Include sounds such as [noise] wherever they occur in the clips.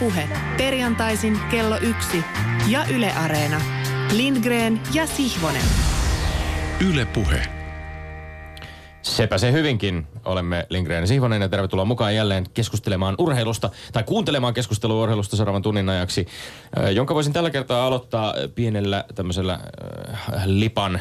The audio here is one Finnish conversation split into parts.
Puhe. Perjantaisin kello yksi ja Yle Areena. Lindgren ja Sihvonen. Yle Puhe. Sepä se hyvinkin. Olemme Lindgren Sihvonen ja tervetuloa mukaan jälleen keskustelemaan urheilusta tai kuuntelemaan keskustelua urheilusta seuraavan tunnin ajaksi, äh, jonka voisin tällä kertaa aloittaa pienellä tämmöisellä äh, lipan, äh,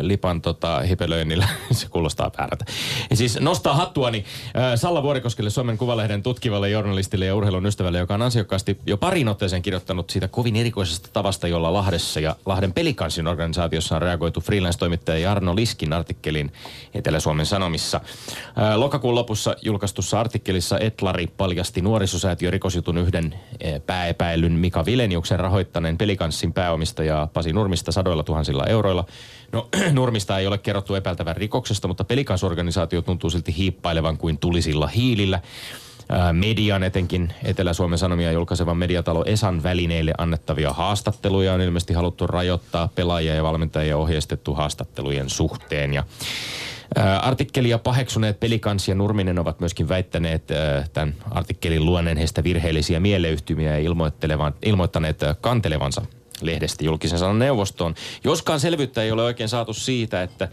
lipan tota, hipelöinnillä. [laughs] se kuulostaa väärältä. Ja siis nostaa hattuani äh, Salla Vuorikoskelle Suomen Kuvalehden tutkivalle journalistille ja urheilun ystävälle, joka on ansiokkaasti jo parin otteeseen kirjoittanut siitä kovin erikoisesta tavasta, jolla Lahdessa ja Lahden pelikansin organisaatiossa on reagoitu freelance-toimittaja Jarno Liskin artikkelin Etelä-Suomen Sanomissa. Lokakuun lopussa julkaistussa artikkelissa Etlari paljasti nuorisosäätiö rikosjutun yhden pääepäilyn Mika Vileniuksen rahoittaneen pelikanssin pääomistajaa Pasi Nurmista sadoilla tuhansilla euroilla. No, [clears throat] Nurmista ei ole kerrottu epäiltävän rikoksesta, mutta pelikansorganisaatio tuntuu silti hiippailevan kuin tulisilla hiilillä. Median, etenkin Etelä-Suomen Sanomia julkaisevan mediatalo Esan välineille annettavia haastatteluja on ilmeisesti haluttu rajoittaa pelaajia ja valmentajia ohjeistettu haastattelujen suhteen. Ja Artikkelia paheksuneet Pelikans ja Nurminen ovat myöskin väittäneet ää, tämän artikkelin luoneen heistä virheellisiä mieleyhtymiä ja ilmoittaneet ää, kantelevansa lehdestä julkisen sanan neuvostoon. Joskaan selvyyttä ei ole oikein saatu siitä, että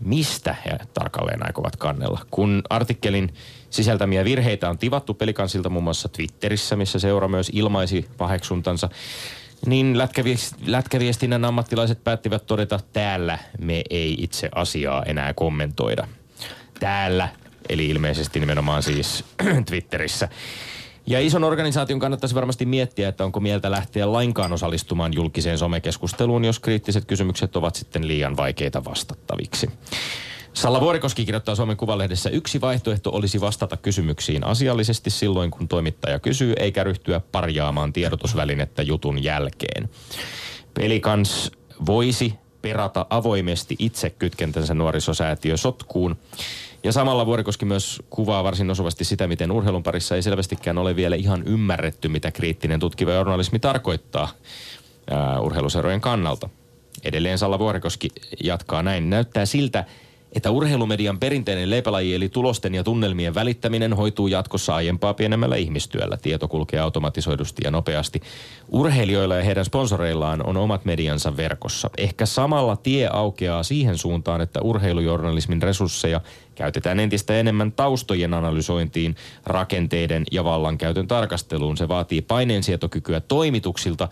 mistä he tarkalleen aikovat kannella. Kun artikkelin sisältämiä virheitä on tivattu Pelikansilta muun muassa Twitterissä, missä seura myös ilmaisi paheksuntansa, niin lätkäviest- lätkäviestinnän ammattilaiset päättivät todeta, täällä me ei itse asiaa enää kommentoida. Täällä, eli ilmeisesti nimenomaan siis [clears throat] Twitterissä. Ja ison organisaation kannattaisi varmasti miettiä, että onko mieltä lähteä lainkaan osallistumaan julkiseen somekeskusteluun, jos kriittiset kysymykset ovat sitten liian vaikeita vastattaviksi. Salla Vuorikoski kirjoittaa Suomen Kuvalehdessä, yksi vaihtoehto olisi vastata kysymyksiin asiallisesti silloin, kun toimittaja kysyy, eikä ryhtyä parjaamaan tiedotusvälinettä jutun jälkeen. Pelikans voisi perata avoimesti itse kytkentänsä nuorisosäätiö sotkuun. Ja samalla Vuorikoski myös kuvaa varsin osuvasti sitä, miten urheilun parissa ei selvästikään ole vielä ihan ymmärretty, mitä kriittinen tutkiva journalismi tarkoittaa ää, urheiluserojen kannalta. Edelleen Salla Vuorikoski jatkaa näin. Näyttää siltä, että urheilumedian perinteinen leipälaji eli tulosten ja tunnelmien välittäminen hoituu jatkossa aiempaa pienemmällä ihmistyöllä. Tieto kulkee automatisoidusti ja nopeasti. Urheilijoilla ja heidän sponsoreillaan on omat mediansa verkossa. Ehkä samalla tie aukeaa siihen suuntaan, että urheilujournalismin resursseja käytetään entistä enemmän taustojen analysointiin, rakenteiden ja vallankäytön tarkasteluun. Se vaatii paineensietokykyä toimituksilta,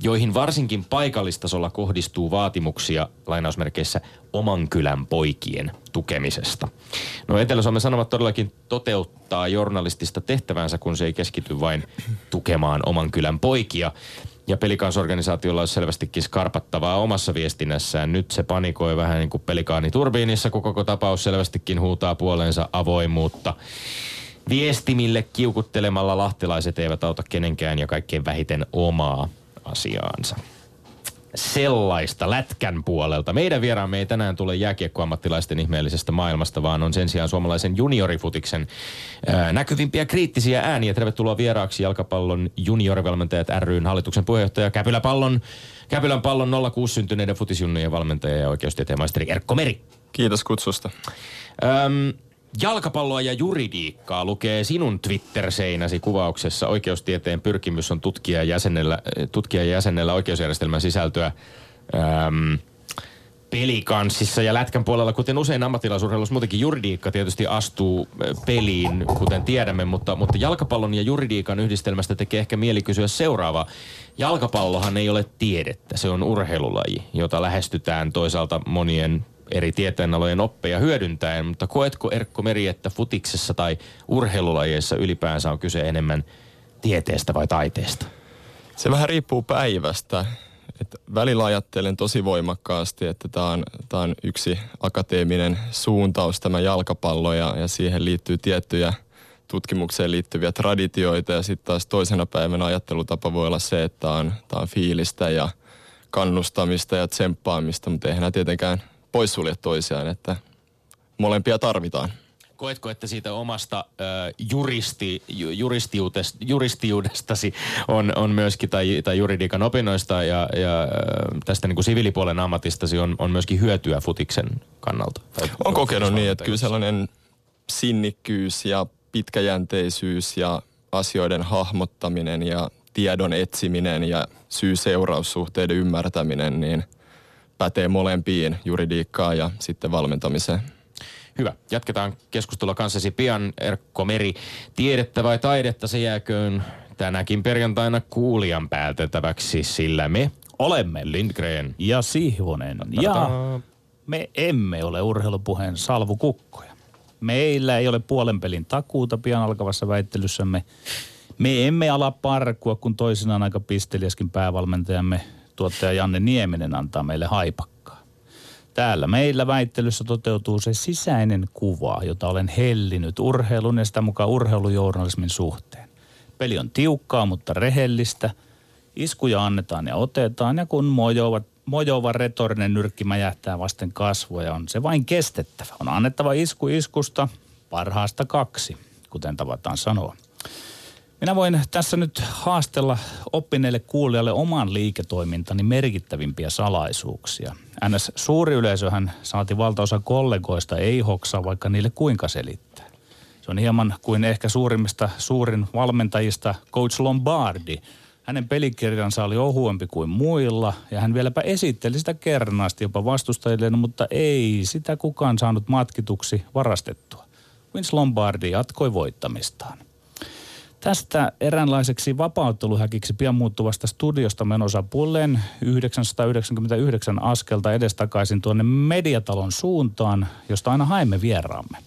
joihin varsinkin paikallistasolla kohdistuu vaatimuksia lainausmerkeissä oman kylän poikien tukemisesta. No Etelä-Suomen Sanomat todellakin toteuttaa journalistista tehtävänsä, kun se ei keskity vain tukemaan oman kylän poikia. Ja pelikansorganisaatiolla on selvästikin skarpattavaa omassa viestinnässään. Nyt se panikoi vähän niin kuin pelikaani turbiinissa, kun koko tapaus selvästikin huutaa puoleensa avoimuutta. Viestimille kiukuttelemalla lahtelaiset eivät auta kenenkään ja kaikkein vähiten omaa asiaansa. Sellaista lätkän puolelta. Meidän vieraamme ei tänään tule jääkiekkoammattilaisten ihmeellisestä maailmasta, vaan on sen sijaan suomalaisen juniorifutiksen ää, näkyvimpiä kriittisiä ääniä. Tervetuloa vieraaksi jalkapallon juniorivalmentajat ryn hallituksen puheenjohtaja Käpyläpallon, Käpylän pallon 06 syntyneiden futisjunnujen valmentaja ja oikeustieteen maisteri Erkko Meri. Kiitos kutsusta. Öm, jalkapalloa ja juridiikkaa lukee sinun Twitter-seinäsi kuvauksessa. Oikeustieteen pyrkimys on tutkia jäsenellä, tutkia jäsenellä oikeusjärjestelmän sisältöä öm, pelikanssissa ja lätkän puolella, kuten usein ammattilaisurheilussa, muutenkin juridiikka tietysti astuu ö, peliin, kuten tiedämme, mutta, mutta jalkapallon ja juridiikan yhdistelmästä tekee ehkä mieli kysyä seuraavaa. Jalkapallohan ei ole tiedettä, se on urheilulaji, jota lähestytään toisaalta monien eri tieteenalojen oppeja hyödyntäen, mutta koetko Erkko Meri, että futiksessa tai urheilulajeissa ylipäänsä on kyse enemmän tieteestä vai taiteesta? Se vähän riippuu päivästä. Et välillä ajattelen tosi voimakkaasti, että tämä on, tää on yksi akateeminen suuntaus tämä jalkapallo ja, ja siihen liittyy tiettyjä tutkimukseen liittyviä traditioita ja sitten taas toisena päivänä ajattelutapa voi olla se, että tämä on, tää on fiilistä ja kannustamista ja tsemppaamista, mutta eihän tietenkään poissulje toisiaan, että molempia tarvitaan. Koetko, että siitä omasta äh, juristi, ju, juristiudest, juristiudestasi on, on myöskin, tai, tai juridiikan opinnoista ja, ja äh, tästä niin kuin siviilipuolen ammatistasi on, on myöskin hyötyä futiksen kannalta? Tai On kokenut niin, että kyllä sellainen sinnikkyys ja pitkäjänteisyys ja asioiden hahmottaminen ja tiedon etsiminen ja syy-seuraussuhteiden ymmärtäminen, niin pätee molempiin juridiikkaan ja sitten valmentamiseen. Hyvä. Jatketaan keskustelua kanssasi pian. Erkko Meri, tiedettä vai taidetta se jääköön tänäkin perjantaina kuulijan päätettäväksi, sillä me olemme Lindgren. Ja Sihvonen. Ja me emme ole urheilupuheen salvukukkoja. Meillä ei ole puolen pelin takuuta pian alkavassa väittelyssämme. Me emme ala parkua, kun toisinaan aika pisteliäskin päävalmentajamme tuottaja Janne Nieminen antaa meille haipakkaa. Täällä meillä väittelyssä toteutuu se sisäinen kuva, jota olen hellinyt urheilun ja sitä mukaan urheilujournalismin suhteen. Peli on tiukkaa, mutta rehellistä. Iskuja annetaan ja otetaan ja kun mojovat mojova retorinen nyrkki mäjähtää vasten kasvoja, on se vain kestettävä. On annettava isku iskusta, parhaasta kaksi, kuten tavataan sanoa. Minä voin tässä nyt haastella oppineille kuulijalle oman liiketoimintani merkittävimpiä salaisuuksia. NS suuri yleisöhän saati valtaosa kollegoista ei hoksaa, vaikka niille kuinka selittää. Se on hieman kuin ehkä suurimmista suurin valmentajista Coach Lombardi – hänen pelikirjansa oli ohuempi kuin muilla ja hän vieläpä esitteli sitä kernaasti jopa vastustajille, mutta ei sitä kukaan saanut matkituksi varastettua. Vince Lombardi jatkoi voittamistaan. Tästä eräänlaiseksi vapautteluhäkiksi pian muuttuvasta studiosta menossa pulleen 999 askelta edestakaisin tuonne mediatalon suuntaan, josta aina haemme vieraamme.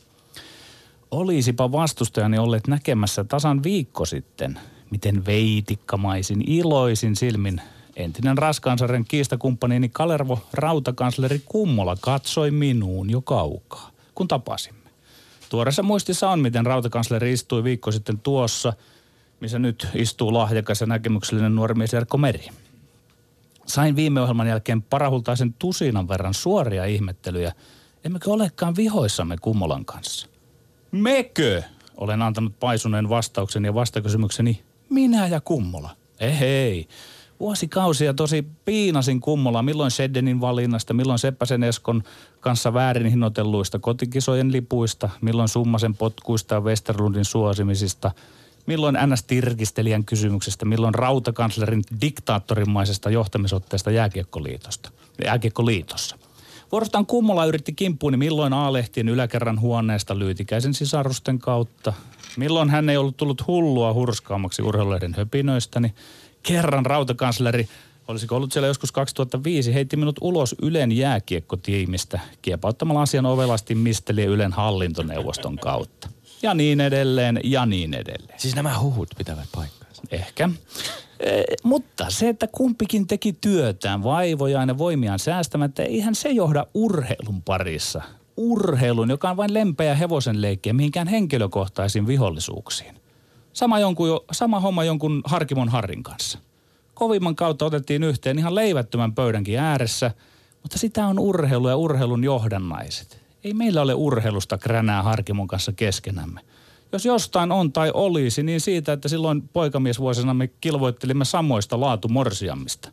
Olisipa vastustajani olleet näkemässä tasan viikko sitten – miten veitikkamaisin, iloisin silmin entinen raskaansarjan kiistakumppaniini Kalervo rautakansleri Kummola katsoi minuun jo kaukaa, kun tapasimme. Tuoreessa muistissa on, miten rautakansleri istui viikko sitten tuossa, missä nyt istuu lahjakas ja näkemyksellinen nuori mies Erkko Meri. Sain viime ohjelman jälkeen parahultaisen tusinan verran suoria ihmettelyjä. Emmekö olekaan vihoissamme Kummolan kanssa? Mekö? Olen antanut paisuneen vastauksen ja vastakysymykseni minä ja Kummola. Ehei. Vuosikausia tosi piinasin Kummola, milloin Seddenin valinnasta, milloin Seppäsen Eskon kanssa väärin hinnoitelluista kotikisojen lipuista, milloin Summasen potkuista ja Westerlundin suosimisista, milloin NS Tirkistelijän kysymyksestä, milloin rautakanslerin diktaattorimaisesta johtamisotteesta jääkiekkoliitosta, jääkiekkoliitossa. Vuorostaan Kummola yritti kimppuuni milloin A-lehtien yläkerran huoneesta lyytikäisen sisarusten kautta, Milloin hän ei ollut tullut hullua hurskaammaksi urheiluiden höpinöistä, niin kerran rautakansleri, olisiko ollut siellä joskus 2005, heitti minut ulos Ylen jääkiekkotiimistä kiepauttamalla asian ovelasti misteli Ylen hallintoneuvoston kautta. Ja niin edelleen, ja niin edelleen. Siis nämä huhut pitävät paikkaansa. Ehkä. E, mutta se, että kumpikin teki työtään, vaivojaan ja voimiaan säästämättä, eihän se johda urheilun parissa urheilun, joka on vain lempeä hevosen leikkiä, mihinkään henkilökohtaisiin vihollisuuksiin. Sama, jonkun, sama homma jonkun Harkimon Harrin kanssa. Kovimman kautta otettiin yhteen ihan leivättömän pöydänkin ääressä, mutta sitä on urheilu ja urheilun johdannaiset. Ei meillä ole urheilusta kränää Harkimon kanssa keskenämme. Jos jostain on tai olisi, niin siitä, että silloin poikamiesvuosina me kilvoittelimme samoista laatumorsiammista.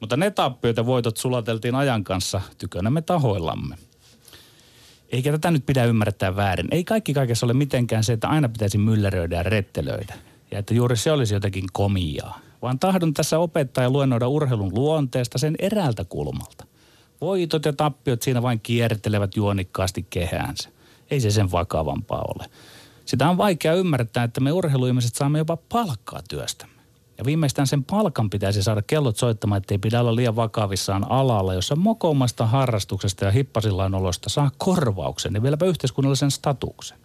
Mutta ne tappiot ja voitot sulateltiin ajan kanssa tykönämme tahoillamme. Eikä tätä nyt pidä ymmärtää väärin. Ei kaikki kaikessa ole mitenkään se, että aina pitäisi mylleröidä ja rettelöidä. Ja että juuri se olisi jotenkin komiaa. Vaan tahdon tässä opettaa ja luennoida urheilun luonteesta sen eräältä kulmalta. Voitot ja tappiot siinä vain kiertelevät juonikkaasti kehäänsä. Ei se sen vakavampaa ole. Sitä on vaikea ymmärtää, että me urheiluihmiset saamme jopa palkkaa työstämme. Ja viimeistään sen palkan pitäisi saada kellot soittamaan, ettei pidä olla liian vakavissaan alalla, jossa mokommasta harrastuksesta ja hippasillaan olosta saa korvauksen ja vieläpä yhteiskunnallisen statuksen.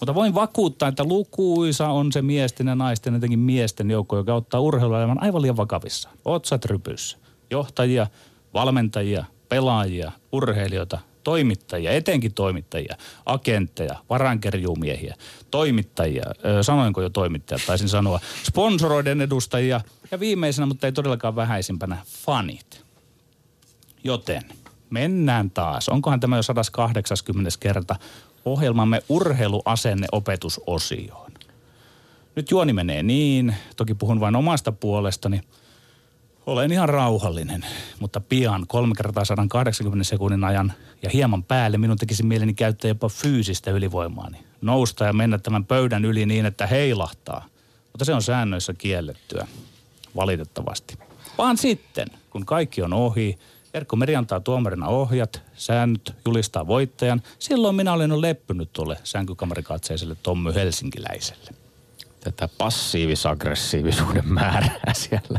Mutta voin vakuuttaa, että lukuisa on se miesten ja naisten, etenkin miesten joukko, joka ottaa urheiluelämän aivan liian vakavissaan. Otsat rypyssä. Johtajia, valmentajia, pelaajia, urheilijoita, toimittajia, etenkin toimittajia, agentteja, varankerjuumiehiä, toimittajia, sanoinko jo toimittajat, taisin sanoa, sponsoroiden edustajia ja viimeisenä, mutta ei todellakaan vähäisimpänä, fanit. Joten mennään taas. Onkohan tämä jo 180. kerta ohjelmamme urheiluasenne opetusosioon. Nyt juoni menee niin, toki puhun vain omasta puolestani – olen ihan rauhallinen, mutta pian kolme kertaa 180 sekunnin ajan ja hieman päälle minun tekisi mieleni käyttää jopa fyysistä ylivoimaani. Nousta ja mennä tämän pöydän yli niin, että heilahtaa. Mutta se on säännöissä kiellettyä, valitettavasti. Vaan sitten, kun kaikki on ohi, Erkko Meri antaa tuomarina ohjat, säännöt, julistaa voittajan. Silloin minä olen leppynyt tuolle sänkykamarikatseiselle Tommy Helsinkiläiselle. Tätä passiivis-aggressiivisuuden määrää [laughs] siellä.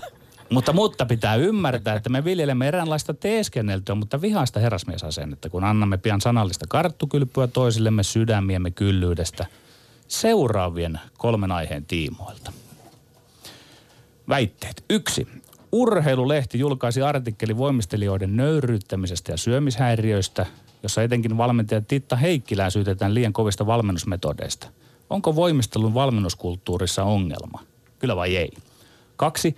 Mutta, mutta pitää ymmärtää, että me viljelemme eräänlaista teeskenneltyä, mutta vihaista herrasmiesasennetta, kun annamme pian sanallista karttukylpyä toisillemme sydämiemme kyllyydestä seuraavien kolmen aiheen tiimoilta. Väitteet. Yksi. Urheilulehti julkaisi artikkeli voimistelijoiden nöyryyttämisestä ja syömishäiriöistä, jossa etenkin valmentaja Titta Heikkilää syytetään liian kovista valmennusmetodeista. Onko voimistelun valmennuskulttuurissa ongelma? Kyllä vai ei? Kaksi.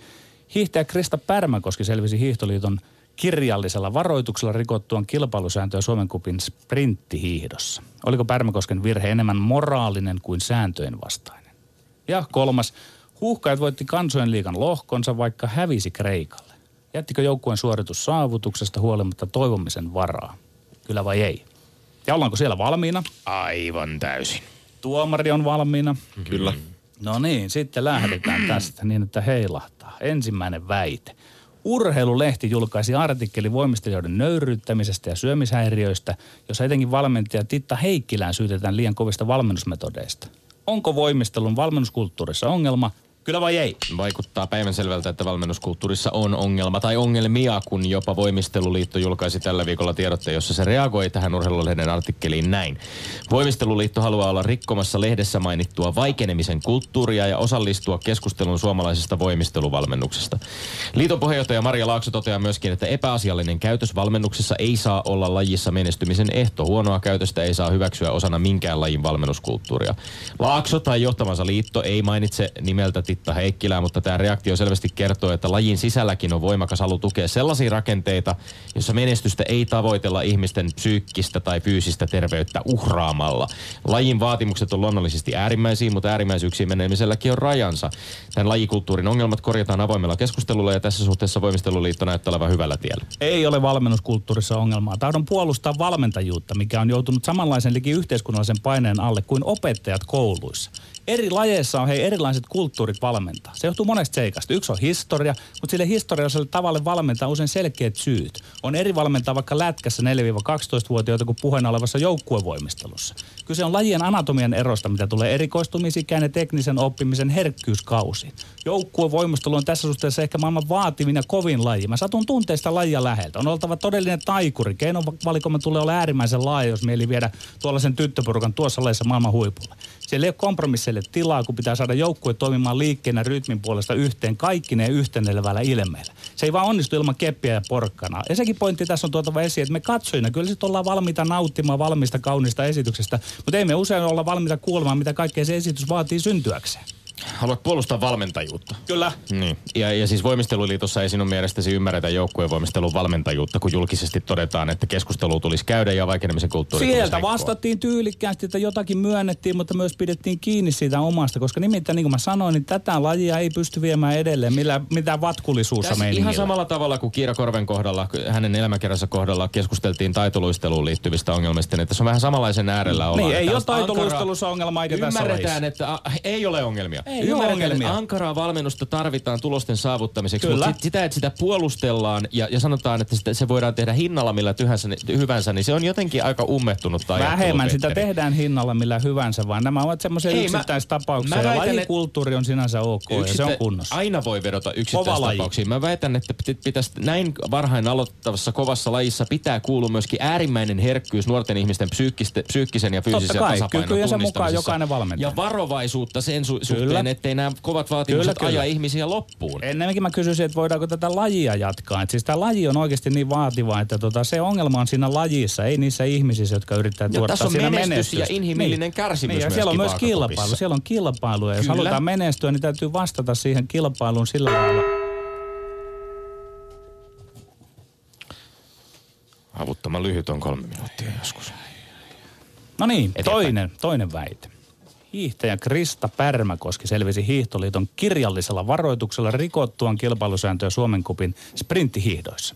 Hiihtäjä Krista Pärmäkoski selvisi Hiihtoliiton kirjallisella varoituksella rikottuaan kilpailusääntöä Suomen kupin sprinttihiihdossa. Oliko Pärmäkosken virhe enemmän moraalinen kuin sääntöjen vastainen? Ja kolmas. Huuhkajat voitti kansojen liikan lohkonsa, vaikka hävisi Kreikalle. Jättikö joukkueen suoritus saavutuksesta huolimatta toivomisen varaa? Kyllä vai ei? Ja ollaanko siellä valmiina? Aivan täysin. Tuomari on valmiina. Kyllä. No niin, sitten lähdetään tästä niin, että heilahtaa. Ensimmäinen väite. Urheilulehti julkaisi artikkeli voimistelijoiden nöyryyttämisestä ja syömishäiriöistä, jossa etenkin valmentaja Titta Heikkilään syytetään liian kovista valmennusmetodeista. Onko voimistelun valmennuskulttuurissa ongelma Kyllä vai ei? Vaikuttaa päivänselvältä, että valmennuskulttuurissa on ongelma tai ongelmia, kun jopa Voimisteluliitto julkaisi tällä viikolla tiedotteen, jossa se reagoi tähän urheilulehden artikkeliin näin. Voimisteluliitto haluaa olla rikkomassa lehdessä mainittua vaikenemisen kulttuuria ja osallistua keskustelun suomalaisesta voimisteluvalmennuksesta. Liiton puheenjohtaja Maria Laakso toteaa myöskin, että epäasiallinen käytös valmennuksessa ei saa olla lajissa menestymisen ehto. Huonoa käytöstä ei saa hyväksyä osana minkään lajin valmennuskulttuuria. Laakso tai johtamansa liitto ei mainitse nimeltä Titta Heikkilää, mutta tämä reaktio selvästi kertoo, että lajin sisälläkin on voimakas halu tukea sellaisia rakenteita, jossa menestystä ei tavoitella ihmisten psyykkistä tai fyysistä terveyttä uhraamalla. Lajin vaatimukset on luonnollisesti äärimmäisiä, mutta äärimmäisyyksiin menemiselläkin on rajansa. Tämän lajikulttuurin ongelmat korjataan avoimella keskustelulla ja tässä suhteessa Voimisteluliitto näyttää olevan hyvällä tiellä. Ei ole valmennuskulttuurissa ongelmaa. Tahdon puolustaa valmentajuutta, mikä on joutunut samanlaisen liki yhteiskunnallisen paineen alle kuin opettajat kouluissa eri lajeissa on hei erilaiset kulttuurit valmentaa. Se johtuu monesta seikasta. Yksi on historia, mutta sille historialliselle tavalle valmentaa usein selkeät syyt. On eri valmentaa vaikka lätkässä 4-12-vuotiaita kuin puheen olevassa joukkuevoimistelussa. Kyse on lajien anatomian erosta, mitä tulee erikoistumisikään ja teknisen oppimisen herkkyyskausiin. Joukkuevoimistelu on tässä suhteessa ehkä maailman vaativin ja kovin laji. Mä satun tunteista lajia läheltä. On oltava todellinen taikuri. Keinovalikoima tulee olla äärimmäisen laaja, jos mieli viedä tuollaisen tyttöporukan tuossa lajissa maailman huipulle. Siellä ei ole kompromisseille tilaa, kun pitää saada joukkue toimimaan liikkeenä rytmin puolesta yhteen kaikki ne yhtenevällä ilmeellä. Se ei vaan onnistu ilman keppiä ja porkkana. Ja sekin pointti tässä on tuotava esiin, että me katsojina kyllä sitten ollaan valmiita nauttimaan valmista kaunista esityksestä, mutta ei me usein olla valmiita kuulemaan, mitä kaikkea se esitys vaatii syntyäkseen. Haluat puolustaa valmentajuutta. Kyllä. Niin. Ja, ja siis voimisteluliitossa ei sinun mielestäsi ymmärretä joukkueen voimistelun valmentajuutta, kun julkisesti todetaan, että keskustelu tulisi käydä ja vaikenemisen kulttuuri Sieltä vastattiin tyylikkäästi, että jotakin myönnettiin, mutta myös pidettiin kiinni siitä omasta, koska nimittäin niin kuin mä sanoin, niin tätä lajia ei pysty viemään edelleen millä, mitä vatkullisuussa Tässä ihan samalla tavalla kuin Kiira Korven kohdalla, hänen elämäkerransa kohdalla keskusteltiin taitoluisteluun liittyvistä ongelmista, niin tässä on vähän samanlaisen äärellä olla. Niin, ei ole taitoluistelussa ongelmaa eikä tässä Ymmärretään, että a, ei ole ongelmia. Ei Ymmärretään, että ankaraa valmennusta tarvitaan tulosten saavuttamiseksi, Kyllä. mutta sit, sitä, että sitä puolustellaan ja, ja sanotaan, että sitä, se voidaan tehdä hinnalla millä tyhänsä, hyvänsä, niin se on jotenkin aika ummettunut. Vähemmän sitä tehdään hinnalla millä hyvänsä, vaan nämä ovat semmoisia yksittäistapauksia. Mä, mä väitän, Lajikulttuuri on sinänsä ok yksittä, ja se on kunnossa. Aina voi vedota yksittäistapauksiin. Mä väitän, että pitäisi näin varhain aloittavassa kovassa lajissa pitää kuulua myöskin äärimmäinen herkkyys nuorten ihmisten psyykkisen ja fyysisen tasapainon sen mukaan jokainen valmentaja. Ja varovaisuutta sen su- suhteen, ettei nämä kovat vaatimukset kyllä, kyllä. ajaa ihmisiä loppuun. Ennenkin mä kysyisin, että voidaanko tätä lajia jatkaa. Et siis tämä laji on oikeasti niin vaativa, että tota, se ongelma on siinä lajissa, ei niissä ihmisissä, jotka yrittää tuottaa tässä on siinä menestys menestystä. ja inhimillinen niin. kärsimys niin, ja siellä on myös kilpailu. Siellä on kilpailu ja jos kyllä. halutaan menestyä, niin täytyy vastata siihen kilpailuun sillä lailla. Avuttoman lyhyt on kolme minuuttia joskus. No niin, toinen, toinen väite. Hiihtäjä Krista Pärmäkoski selvisi Hiihtoliiton kirjallisella varoituksella rikottuaan kilpailusääntöjä Suomen kupin sprinttihiihdoissa.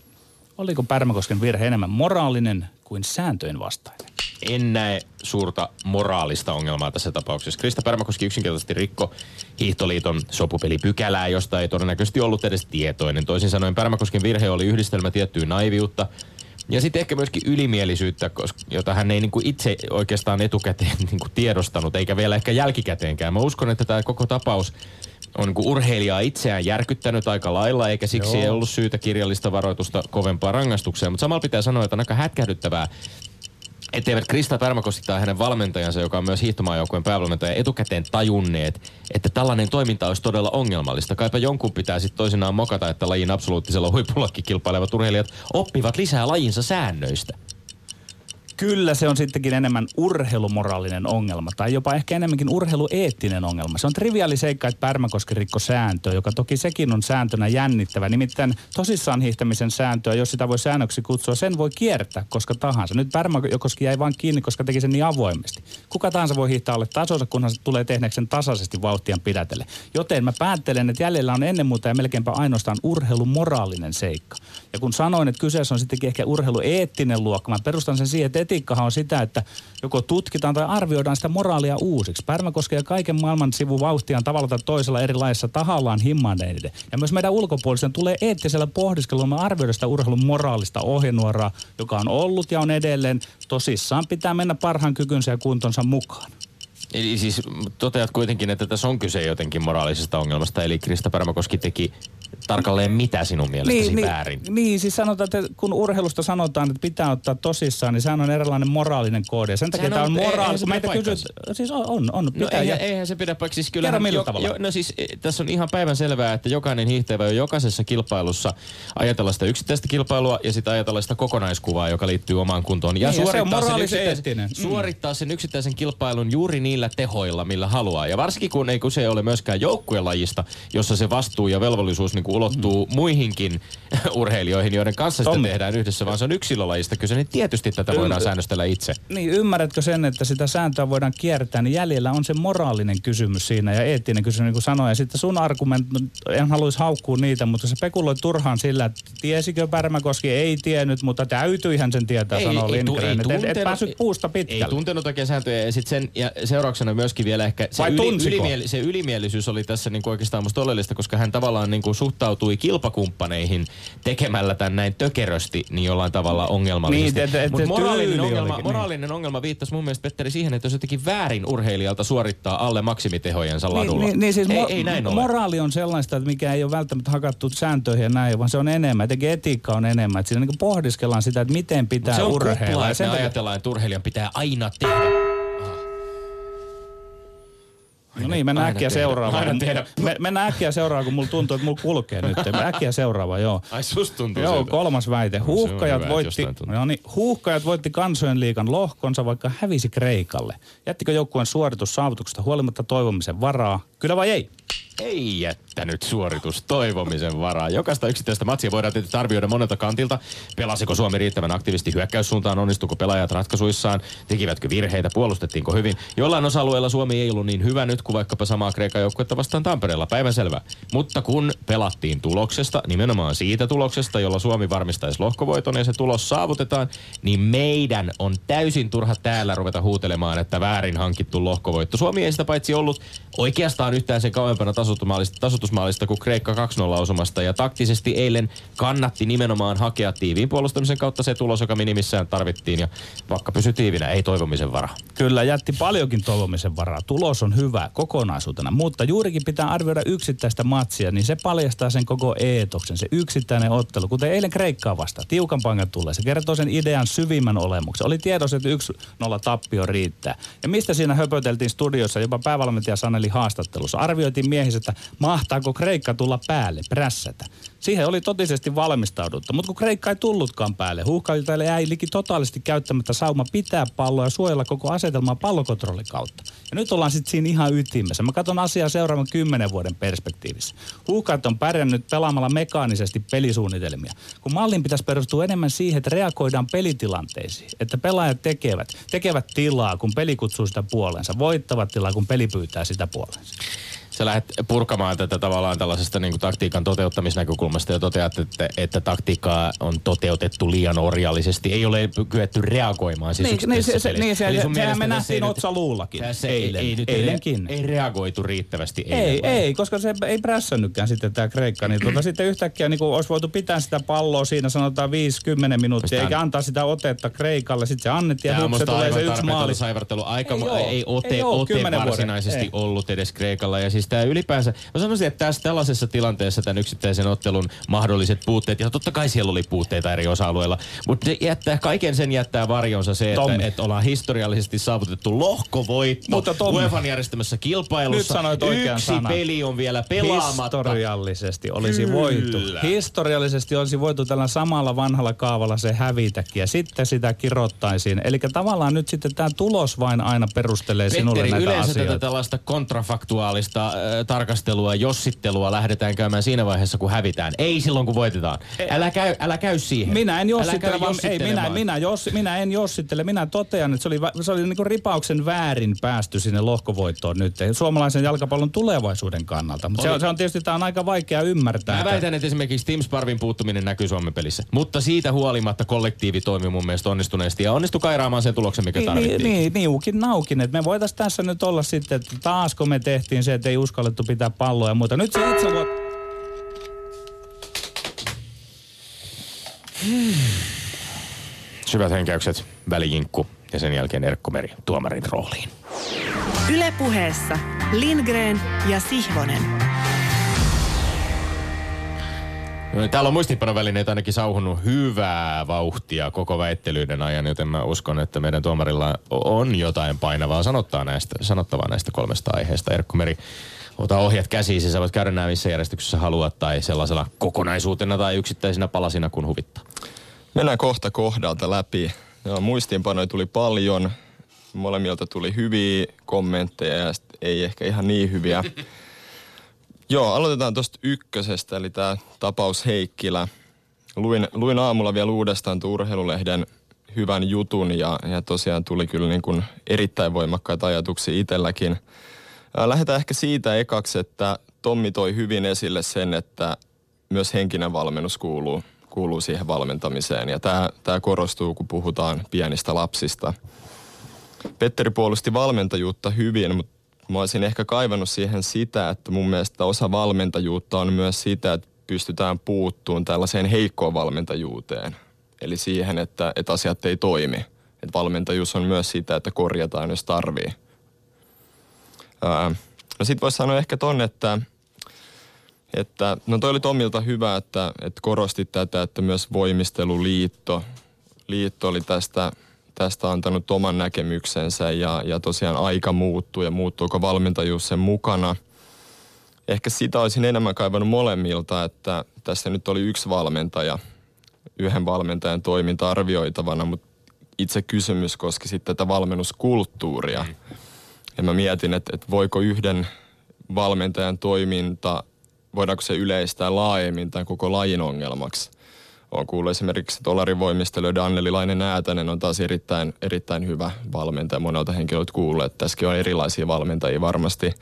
Oliko Pärmäkosken virhe enemmän moraalinen kuin sääntöjen vastainen. En näe suurta moraalista ongelmaa tässä tapauksessa. Krista Pärmäkoski yksinkertaisesti rikko Hiihtoliiton sopupelipykälää, josta ei todennäköisesti ollut edes tietoinen. Toisin sanoen Pärmäkosken virhe oli yhdistelmä tiettyä naiviutta ja sitten ehkä myöskin ylimielisyyttä, koska, jota hän ei niinku itse oikeastaan etukäteen [laughs] niinku tiedostanut, eikä vielä ehkä jälkikäteenkään. Mä uskon, että tämä koko tapaus on niinku urheilijaa itseään järkyttänyt aika lailla, eikä siksi Joo. ei ollut syytä kirjallista varoitusta kovempaa rangaistuksia. Mutta samalla pitää sanoa, että on aika hätkähdyttävää, etteivät Krista Pärmäkoski tai hänen valmentajansa, joka on myös hiihtomaajoukkueen päävalmentaja, etukäteen tajunneet, että tällainen toiminta olisi todella ongelmallista. Kaipa jonkun pitää sitten toisinaan mokata, että lajin absoluuttisella huipullakin kilpailevat urheilijat oppivat lisää lajinsa säännöistä. Kyllä se on sittenkin enemmän urheilumoraalinen ongelma tai jopa ehkä enemmänkin urheilueettinen ongelma. Se on triviaali seikka, että Pärmäkoski rikko sääntöä, joka toki sekin on sääntönä jännittävä. Nimittäin tosissaan hiihtämisen sääntöä, jos sitä voi säännöksi kutsua, sen voi kiertää koska tahansa. Nyt Pärmäkoski jäi vain kiinni, koska teki sen niin avoimesti. Kuka tahansa voi hiihtää alle tasonsa, kunhan se tulee tehneeksi sen tasaisesti vauhtian pidätelle. Joten mä päättelen, että jäljellä on ennen muuta ja melkeinpä ainoastaan urheilumoraalinen seikka. Ja kun sanoin, että kyseessä on sittenkin ehkä urheilueettinen luokka, mä perustan sen siihen, että etiikkahan on sitä, että joko tutkitaan tai arvioidaan sitä moraalia uusiksi. Pärmäkoski ja kaiken maailman sivu vauhtiaan tavalla tai toisella erilaisissa tahallaan himmaneiden. Ja myös meidän ulkopuolisen tulee eettisellä pohdiskelulla arvioida sitä urheilun moraalista ohjenuoraa, joka on ollut ja on edelleen. Tosissaan pitää mennä parhaan kykynsä ja kuntonsa mukaan. Eli siis toteat kuitenkin, että tässä on kyse jotenkin moraalisesta ongelmasta, eli Krista Pärmäkoski teki tarkalleen mitä sinun mielestäsi niin, väärin? Niin, niin, siis sanotaan, että kun urheilusta sanotaan, että pitää ottaa tosissaan, niin sehän on erilainen moraalinen koodi. sen takia tämä on moraali. Kun meitä kysyt, siis on, on, on no pitää. No eihän, eihän se pidä paikkaa. Siis kyllähän, millä jo, tavalla? Jo, no siis e, tässä on ihan päivän selvää, että jokainen hiihtävä jo jokaisessa kilpailussa ajatella sitä yksittäistä kilpailua ja sitten ajatella sitä kokonaiskuvaa, joka liittyy omaan kuntoon. Ja, niin, suorittaa, ja se sen yksittäisen, mm. suorittaa sen yksittäisen kilpailun juuri niillä tehoilla, millä haluaa. Ja varsinkin kun ei kyse ole myöskään joukkuelajista, jossa se vastuu ja velvollisuus niin ulottuu mm muihinkin [laughs] urheilijoihin, joiden kanssa sitä tehdään yhdessä, vaan se on yksilölajista kyse, niin tietysti tätä voidaan säännöstellä itse. Niin, ymmärrätkö sen, että sitä sääntöä voidaan kiertää, niin jäljellä on se moraalinen kysymys siinä ja eettinen kysymys, niin kuin sanoin. Ja sitten sun argument, en haluaisi haukkua niitä, mutta se spekuloi turhaan sillä, että tiesikö Pärmäkoski, ei tiennyt, mutta täytyihän sen tietää, ei, sanoo ei, Lindgren. Ei, et, et päässyt puusta pitkälle. Ei tuntenut oikein sääntöjä ja sitten sen ja seurauksena myöskin vielä ehkä se, yli, ylimiel, se ylimielisyys oli tässä niin kuin oikeastaan musta oleellista, koska hän tavallaan niin kuin suhtautui kilpakuun kumppaneihin tekemällä tämän näin tökerösti, niin jollain tavalla ongelmallisesti. Niin, et, et, Mutta moraalinen, ongelma, olikin, moraalinen niin. ongelma viittasi mun mielestä Petteri siihen, että jos jotenkin väärin urheilijalta suorittaa alle maksimitehojensa niin, ladulla. Niin, niin siis ei, mo- ei näin ole. Moraali on sellaista, että mikä ei ole välttämättä hakattu sääntöihin ja näin, vaan se on enemmän. Etenkin etiikka on enemmän. Että siinä niin pohdiskellaan sitä, että miten pitää se on urheilla. Kupla, että me ajatellaan, että urheilijan pitää aina tehdä No niin, mennään äkkiä seuraavaan. Aina tehdä. Me, mennään äkkiä seuraavaan, kun mulla tuntuu, että mulla kulkee nyt. Äkkiä seuraava, joo. Ai susta tuntuu Joo, kolmas väite. Huuhkajat, voitti, no niin, huuhkajat voitti kansojen liikan lohkonsa, vaikka hävisi Kreikalle. Jättikö joukkueen suoritus saavutuksesta huolimatta toivomisen varaa? Kyllä vai ei? ei jättänyt suoritus toivomisen varaa. Jokaista yksittäistä matsia voidaan tietysti arvioida monelta kantilta. Pelasiko Suomi riittävän aktiivisesti hyökkäyssuuntaan, onnistuko pelaajat ratkaisuissaan, tekivätkö virheitä, puolustettiinko hyvin. Jollain osa-alueella Suomi ei ollut niin hyvä nyt kuin vaikkapa samaa Kreikan joukkuetta vastaan Tampereella, päivänselvä. Mutta kun pelattiin tuloksesta, nimenomaan siitä tuloksesta, jolla Suomi varmistaisi lohkovoiton ja se tulos saavutetaan, niin meidän on täysin turha täällä ruveta huutelemaan, että väärin hankittu lohkovoitto. Suomi ei sitä paitsi ollut oikeastaan yhtään sen kauempana tasoitusmaalista, tasoitusmaalista kuin Kreikka 2-0 osumasta. Ja taktisesti eilen kannatti nimenomaan hakea tiiviin puolustamisen kautta se tulos, joka minimissään tarvittiin. Ja vaikka pysy tiivinä, ei toivomisen varaa. Kyllä, jätti paljonkin toivomisen varaa. Tulos on hyvä kokonaisuutena, mutta juurikin pitää arvioida yksittäistä matsia, niin se paljastaa sen koko eetoksen, se yksittäinen ottelu. Kuten eilen Kreikkaa vasta, tiukan pangan tulee. Se kertoo sen idean syvimmän olemuksen. Oli tiedossa, että yksi nolla tappio riittää. Ja mistä siinä höpöteltiin studiossa, jopa päävalmentaja Saneli haastattelussa. Arvioitiin miehissä, että mahtaako Kreikka tulla päälle, prässätä. Siihen oli totisesti valmistauduttu, mutta kun Kreikka ei tullutkaan päälle, huuhkajilta jäi liki totaalisesti käyttämättä sauma pitää palloa ja suojella koko asetelmaa pallokontrollin kautta. Ja nyt ollaan sitten siinä ihan ytimessä. Mä katson asiaa seuraavan kymmenen vuoden perspektiivissä. Huuhkajat on pärjännyt pelaamalla mekaanisesti pelisuunnitelmia. Kun mallin pitäisi perustua enemmän siihen, että reagoidaan pelitilanteisiin. Että pelaajat tekevät, tekevät tilaa, kun peli kutsuu sitä puolensa. Voittavat tilaa, kun peli pyytää sitä puolensa. Sä lähdet purkamaan tätä tavallaan tällaisesta niin kuin taktiikan toteuttamisnäkökulmasta ja toteat, että, että taktiikkaa on toteutettu liian orjallisesti. Ei ole kyetty reagoimaan siis Niin, niin, se, se, niin se, Eli sun sehän me nähtiin ei otsaluullakin eilen, ei, ei, nyt eilenkin. Ei, ei reagoitu riittävästi Ei, vai? ei, koska se ei prässännytkään sitten tämä Kreikka. Niin tuota, sitten yhtäkkiä niin olisi voitu pitää sitä palloa siinä sanotaan 5-10 minuuttia, Mistä eikä an- antaa sitä otetta Kreikalle. Sitten se annettiin ja se tulee se yksi maali. saivartelu. Aika, Ei ei, ei ote, Ei oo, ote varsinaisesti Ei. ollut edes Kreikalla. Ja siis tämä ylipäänsä, mä sanoisin, että tässä tällaisessa tilanteessa tämän yksittäisen ottelun mahdolliset puutteet, ja totta kai siellä oli puutteita eri osa-alueilla, mutta se jättää, kaiken sen jättää varjonsa se, että, Tommi. että ollaan historiallisesti saavutettu lohkovoitto Mutta Tommi, UEFan järjestämässä kilpailussa. nyt sanoit oikean Yksi sanan. peli on vielä pelaamatta. Historiallisesti olisi Kyllä. voitu. Historiallisesti olisi voitu tällä samalla vanhalla kaavalla se hävitäkin ja sitten sitä kirottaisiin. Eli tavallaan nyt sitten tämä tulos vain aina perustelee sinulle Petteri, näitä yleensä asioita. tätä tällaista kontrafaktuaalista tarkastelua, jossittelua lähdetään käymään siinä vaiheessa, kun hävitään. Ei silloin, kun voitetaan. Älä käy, älä käy siihen. Minä en Älä jossittele, vaan, ei, minä, minä, jos, minä en jossittele. Minä totean, että se oli, se oli niinku ripauksen väärin päästy sinne lohkovoittoon nyt. Suomalaisen jalkapallon tulevaisuuden kannalta. Mutta se, on- se on tietysti tää on aika vaikea ymmärtää. Mä väitän, että esimerkiksi Tim Sparvin puuttuminen näkyy Suomen pelissä. Mutta siitä huolimatta kollektiivi toimi mun mielestä onnistuneesti ja onnistui kairaamaan sen tuloksen, mikä Niin, tarvittiin. niin, niin, niukin naukin. Et me voitaisiin tässä nyt olla sitten, että taasko me tehtiin se, että ei uskallettu pitää palloa ja muuta. Nyt se itse. Syvät henkäykset, välijinkku ja sen jälkeen Erkko Meri tuomarin rooliin. Ylepuheessa Lindgren ja Sihvonen. Täällä on muistiinpanovälineet ainakin sauhunut hyvää vauhtia koko väittelyiden ajan, joten mä uskon, että meidän tuomarilla on jotain painavaa sanottavaa näistä, sanottavaa näistä kolmesta aiheesta. Erkko Meri, ota ohjat käsiisi, sä voit käydä nämä missä järjestyksessä haluat tai sellaisella kokonaisuutena tai yksittäisinä palasina kun huvittaa. Mennään kohta kohdalta läpi. Ja muistiinpanoja tuli paljon. Molemmilta tuli hyviä kommentteja ja ei ehkä ihan niin hyviä. Joo, aloitetaan tuosta ykkösestä, eli tämä tapaus Heikkilä. Luin, luin aamulla vielä uudestaan urheilulehden hyvän jutun ja, ja tosiaan tuli kyllä niin kuin erittäin voimakkaita ajatuksia itselläkin. Ää, Lähdetään ehkä siitä ekaksi, että Tommi toi hyvin esille sen, että myös henkinen valmennus kuuluu, kuuluu siihen valmentamiseen. Ja tämä, tämä korostuu, kun puhutaan pienistä lapsista. Petteri puolusti valmentajuutta hyvin, mutta mä olisin ehkä kaivannut siihen sitä, että mun mielestä osa valmentajuutta on myös sitä, että pystytään puuttuun tällaiseen heikkoon valmentajuuteen. Eli siihen, että, että asiat ei toimi. Että valmentajuus on myös sitä, että korjataan, jos tarvii. Ää, no sit voisi sanoa ehkä ton, että, että no toi oli Tommilta hyvä, että, että korosti tätä, että myös voimisteluliitto liitto oli tästä, tästä antanut oman näkemyksensä ja, ja tosiaan aika muuttuu ja muuttuuko valmentajuus sen mukana. Ehkä sitä olisin enemmän kaivannut molemmilta, että tässä nyt oli yksi valmentaja, yhden valmentajan toiminta arvioitavana, mutta itse kysymys koski sitten tätä valmennuskulttuuria. Ja mä mietin, että, että voiko yhden valmentajan toiminta, voidaanko se yleistää laajemmin tämän koko lajin ongelmaksi. Olen kuullut esimerkiksi, että Olari voimistelija Anneli Lainen Äätänen on taas erittäin, erittäin hyvä valmentaja. Monelta henkilöltä kuullut, että tässäkin on erilaisia valmentajia varmasti.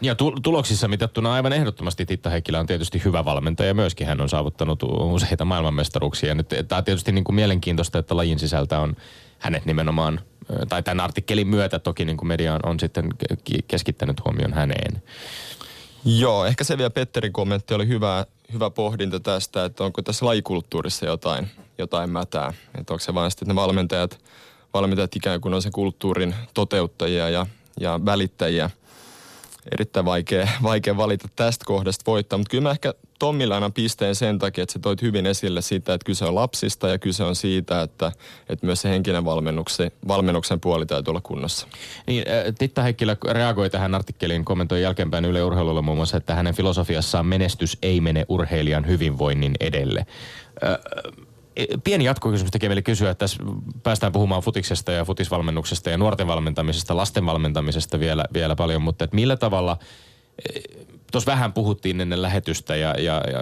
Ja tu- tuloksissa mitattuna aivan ehdottomasti Titta Heikkilä on tietysti hyvä valmentaja. Myöskin hän on saavuttanut useita maailmanmestaruuksia. Nyt tämä on tietysti niin kuin mielenkiintoista, että lajin sisältä on hänet nimenomaan, tai tämän artikkelin myötä toki niin kuin media on, on sitten ke- keskittänyt huomion häneen. Joo, ehkä se vielä Petterin kommentti oli hyvä, hyvä pohdinta tästä, että onko tässä lajikulttuurissa jotain, jotain mätää. Että onko se vain sitten, että ne valmentajat, valmentajat ikään kuin on sen kulttuurin toteuttajia ja, ja välittäjiä. Erittäin vaikea, vaikea valita tästä kohdasta voittaa, mutta kyllä mä ehkä Tommille annan pisteen sen takia, että se toit hyvin esille sitä, että kyse on lapsista ja kyse on siitä, että, että myös se henkinen valmennuksen, valmennuksen puoli täytyy olla kunnossa. Niin, äh, Titta Heikkilä reagoi tähän artikkeliin, kommentoi jälkeenpäin Yle Urheilulla muun muassa, että hänen filosofiassaan menestys ei mene urheilijan hyvinvoinnin edelle. Äh, Pieni jatkokysymys tekee meille kysyä, että tässä päästään puhumaan futiksesta ja futisvalmennuksesta ja nuorten valmentamisesta, lasten valmentamisesta vielä, vielä paljon, mutta että millä tavalla, tuossa vähän puhuttiin ennen lähetystä ja, ja, ja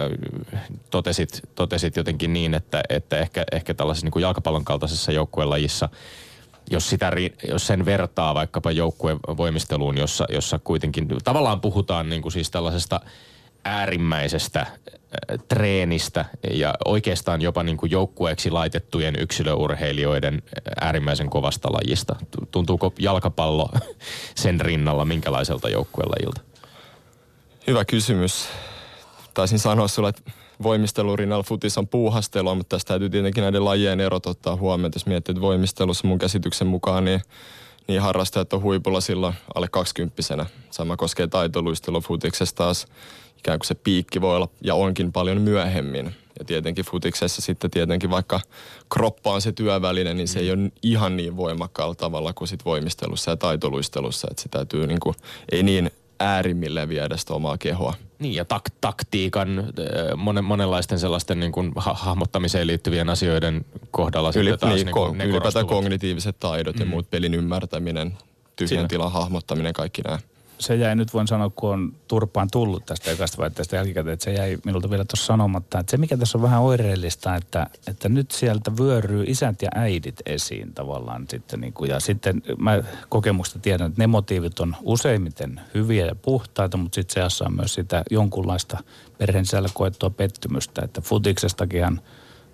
totesit, totesit jotenkin niin, että, että ehkä, ehkä tällaisessa niin kuin jalkapallon kaltaisessa joukkuelajissa jos, sitä, jos sen vertaa vaikkapa joukkuevoimisteluun, jossa, jossa kuitenkin tavallaan puhutaan niin kuin siis tällaisesta äärimmäisestä äh, treenistä ja oikeastaan jopa niin kuin joukkueeksi laitettujen yksilöurheilijoiden äh, äärimmäisen kovasta lajista. Tuntuuko jalkapallo [laughs] sen rinnalla minkälaiselta joukkuelajilta? Hyvä kysymys. Taisin sanoa sulle, että voimistelurinnalla futis on puuhastelua, mutta tästä täytyy tietenkin näiden lajien erot ottaa huomioon. Jos miettii, että voimistelussa mun käsityksen mukaan, niin, niin harrastajat on huipulla silloin alle 20 Sama koskee taitoluistelua futiksessa taas. Ikään kuin se piikki voi olla ja onkin paljon myöhemmin. Ja tietenkin futiksessa sitten tietenkin vaikka kroppa on se työväline, niin se ei ole ihan niin voimakkaalla tavalla kuin sit voimistelussa ja taitoluistelussa. Että se täytyy niin kuin, ei niin äärimmille viedä sitä omaa kehoa. Niin ja tak- taktiikan, monen, monenlaisten sellaisten niin kuin ha- hahmottamiseen liittyvien asioiden kohdalla Yli, sitten taas niin, niin kuin, ko- ylipäätään kognitiiviset taidot mm. ja muut pelin ymmärtäminen, tyhjän Siinä. tilan hahmottaminen, kaikki nämä se jäi nyt voin sanoa, kun on turpaan tullut tästä ekasta väitteestä jälkikäteen, että se jäi minulta vielä tuossa sanomatta. Että se mikä tässä on vähän oireellista, että, että nyt sieltä vyöryy isät ja äidit esiin tavallaan sitten. Niin kuin, ja sitten mä kokemusta tiedän, että ne motiivit on useimmiten hyviä ja puhtaita, mutta sitten seassa on myös sitä jonkunlaista perheen sisällä koettua pettymystä. Että futiksestakinhan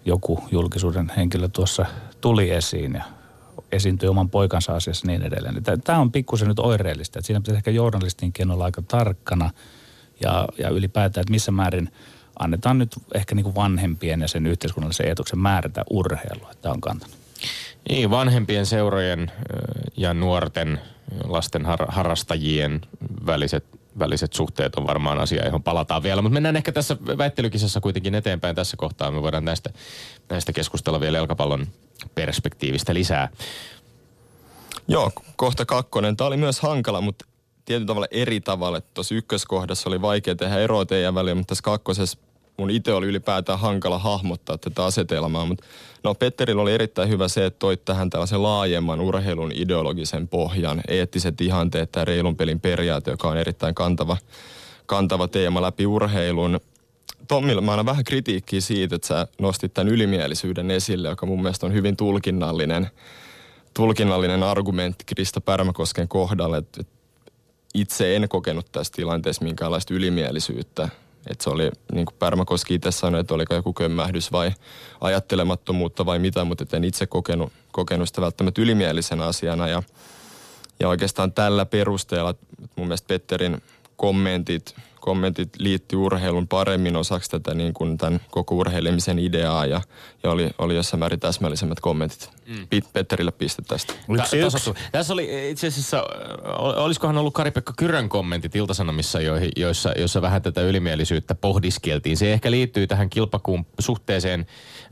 joku julkisuuden henkilö tuossa tuli esiin ja esiintyy oman poikansa asiassa niin edelleen. Tämä on pikkusen nyt oireellista. Että siinä pitäisi ehkä journalistinkin olla aika tarkkana ja, ja ylipäätään, että missä määrin annetaan nyt ehkä niin kuin vanhempien ja sen yhteiskunnallisen etuksen määrätä urheilua. Tämä on kantanut. Niin, vanhempien seurojen ja nuorten lasten har- harrastajien väliset, väliset suhteet on varmaan asia, johon palataan vielä. Mutta mennään ehkä tässä väittelykisassa kuitenkin eteenpäin tässä kohtaa. Me voidaan näistä, näistä keskustella vielä jalkapallon perspektiivistä lisää. Joo, kohta kakkonen. Tämä oli myös hankala, mutta tietyllä tavalla eri tavalla. Tuossa ykköskohdassa oli vaikea tehdä eroa teidän väliin, mutta tässä kakkosessa mun itse oli ylipäätään hankala hahmottaa tätä asetelmaa. Mutta no Petterillä oli erittäin hyvä se, että toit tähän tällaisen laajemman urheilun ideologisen pohjan, eettiset ihanteet tai reilun pelin periaate, joka on erittäin kantava, kantava teema läpi urheilun. Tommilla mä annan vähän kritiikkiä siitä, että sä nostit tämän ylimielisyyden esille, joka mun mielestä on hyvin tulkinnallinen, tulkinnallinen argumentti Krista Pärmäkosken kohdalle. Että itse en kokenut tässä tilanteessa minkäänlaista ylimielisyyttä. Että se oli, niin kuin Pärmäkoski itse sanoi, että oliko joku kömmähdys vai ajattelemattomuutta vai mitä, mutta en itse kokenut, kokenut sitä välttämättä ylimielisenä asiana. Ja, ja oikeastaan tällä perusteella mun mielestä Petterin kommentit, kommentit liittyy urheilun paremmin osaksi tätä niin kuin tämän koko urheilemisen ideaa ja, ja oli, oli jossain määrin täsmällisemmät kommentit. Mm. Petterille piste tästä. Yksi, yksi. Tässä oli itse asiassa, olisikohan ollut Kari-Pekka Kyrön kommentit Iltasanomissa, joissa, joissa vähän tätä ylimielisyyttä pohdiskeltiin. Se ehkä liittyy tähän kilpakump- suhteeseen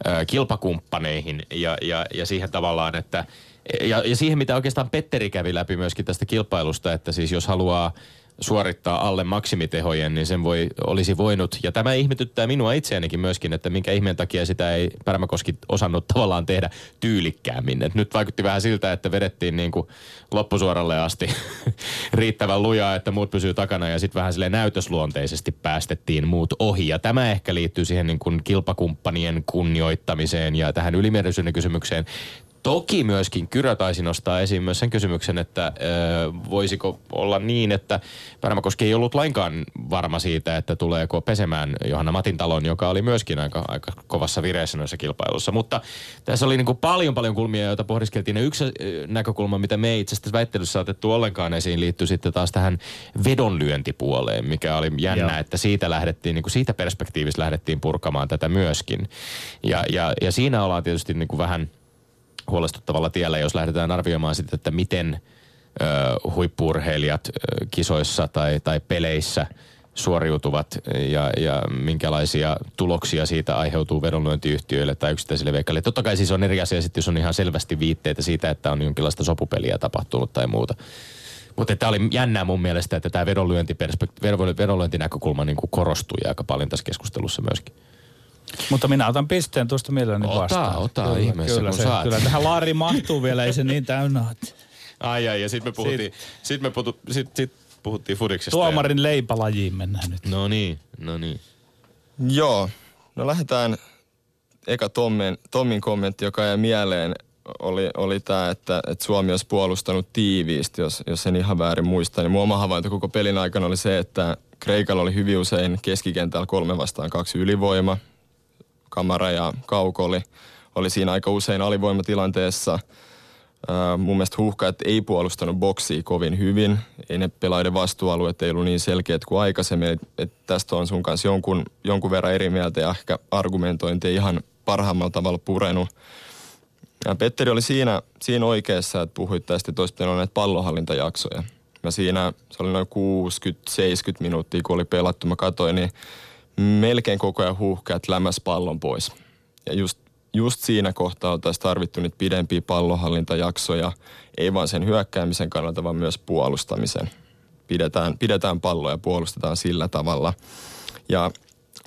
äh, kilpakumppaneihin ja, ja, ja siihen tavallaan, että ja, ja siihen, mitä oikeastaan Petteri kävi läpi myöskin tästä kilpailusta, että siis jos haluaa suorittaa alle maksimitehojen, niin sen voi, olisi voinut. Ja tämä ihmetyttää minua itseänikin myöskin, että minkä ihmeen takia sitä ei Pärmäkoski osannut tavallaan tehdä tyylikkäämmin. Et nyt vaikutti vähän siltä, että vedettiin niin kuin loppusuoralle asti [laughs] riittävän lujaa, että muut pysyy takana ja sitten vähän sille näytösluonteisesti päästettiin muut ohi. Ja tämä ehkä liittyy siihen niin kuin kilpakumppanien kunnioittamiseen ja tähän ylimielisyyden kysymykseen. Toki myöskin Kyrö taisi nostaa esiin myös sen kysymyksen, että ö, voisiko olla niin, että Pärmäkoski ei ollut lainkaan varma siitä, että tuleeko pesemään Johanna Matin talon, joka oli myöskin aika, aika kovassa vireessä noissa kilpailussa. Mutta tässä oli niin kuin paljon paljon kulmia, joita pohdiskeltiin. Ja yksi näkökulma, mitä me ei itse asiassa väittelyssä otettu ollenkaan esiin, liittyy sitten taas tähän vedonlyöntipuoleen, mikä oli jännä, Joo. että siitä lähdettiin, niin kuin siitä perspektiivistä lähdettiin purkamaan tätä myöskin. Ja, ja, ja siinä ollaan tietysti niin kuin vähän – huolestuttavalla tiellä, jos lähdetään arvioimaan sitten, että miten ö, huippuurheilijat ö, kisoissa tai, tai peleissä suoriutuvat ja, ja minkälaisia tuloksia siitä aiheutuu vedonlyöntiyhtiöille tai yksittäisille veikkaille. Totta kai siis on eri asia sitten, jos on ihan selvästi viitteitä siitä, että on jonkinlaista sopupeliä tapahtunut tai muuta. Mutta tämä oli jännää mun mielestä, että tämä vedonlyöntinäkökulma niin korostui aika paljon tässä keskustelussa myöskin. Mutta minä otan pisteen tuosta mielelläni ota, vastaan. Ota, ota ihmeessä, kyllä, se, saat. kyllä tähän laari mahtuu vielä, ei se niin täynnä Ai ai, ja sitten me puhuttiin, sit, sit me puhuttiin, sit, sit puhuttiin fudiksesta. Tuomarin ja... leipälajiin mennään nyt. No niin, no niin. Joo, no lähdetään eka Tommin, Tommin kommentti, joka jäi mieleen. oli, oli tämä, että, että Suomi olisi puolustanut tiiviisti, jos, jos en ihan väärin muista. Niin mun oma havainto koko pelin aikana oli se, että Kreikalla oli hyvin usein keskikentällä kolme vastaan kaksi ylivoima. Kamara ja Kauko oli, oli siinä aika usein alivoimatilanteessa. Uh, mun mielestä huuhkajat ei puolustanut boksia kovin hyvin. Ei ne pelaiden vastuualueet ei ollut niin selkeät kuin aikaisemmin. Et, et tästä on sun kanssa jonkun, jonkun verran eri mieltä ja ehkä argumentointi ei ihan parhaimmalla tavalla purenut. Ja Petteri oli siinä, siinä oikeassa, että puhuit tästä, että olisi pitänyt näitä pallohallintajaksoja. Mä siinä, se oli noin 60-70 minuuttia, kun oli pelattu. Mä katsoin, niin melkein koko ajan huuhkajat lämäs pallon pois. Ja just, just siinä kohtaa oltaisiin tarvittu nyt pidempiä pallohallintajaksoja, ei vain sen hyökkäämisen kannalta, vaan myös puolustamisen. Pidetään, pidetään palloa ja puolustetaan sillä tavalla. Ja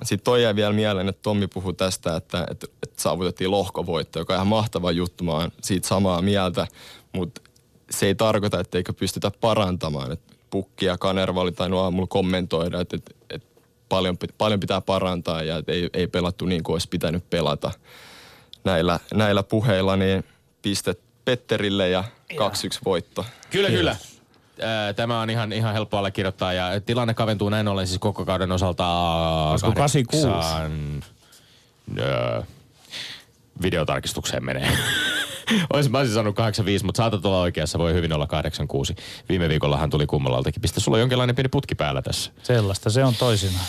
sitten toi jäi vielä mieleen, että Tommi puhui tästä, että, että, että saavutettiin lohkovoitto, joka on ihan mahtava juttu. Mä oon siitä samaa mieltä, mutta se ei tarkoita, etteikö pystytä parantamaan. Et Pukki ja Kanerva oli tainnut aamulla kommentoida, että, että, että paljon, paljon pitää parantaa ja ei, ei pelattu niin kuin olisi pitänyt pelata. Näillä, näillä puheilla niin pistet Petterille ja 2-1 voitto. Kyllä, kyllä. Tämä on ihan, ihan helppo allekirjoittaa ja tilanne kaventuu näin ollen siis koko kauden osalta Olisiko 86? Öö, videotarkistukseen menee. [laughs] Olisin, mä olisin sanonut 85, mutta saatat olla oikeassa, voi hyvin olla 86. Viime viikollahan tuli kummalaltakin piste. Sulla on jonkinlainen pieni putki päällä tässä. Sellaista, se on toisinaan.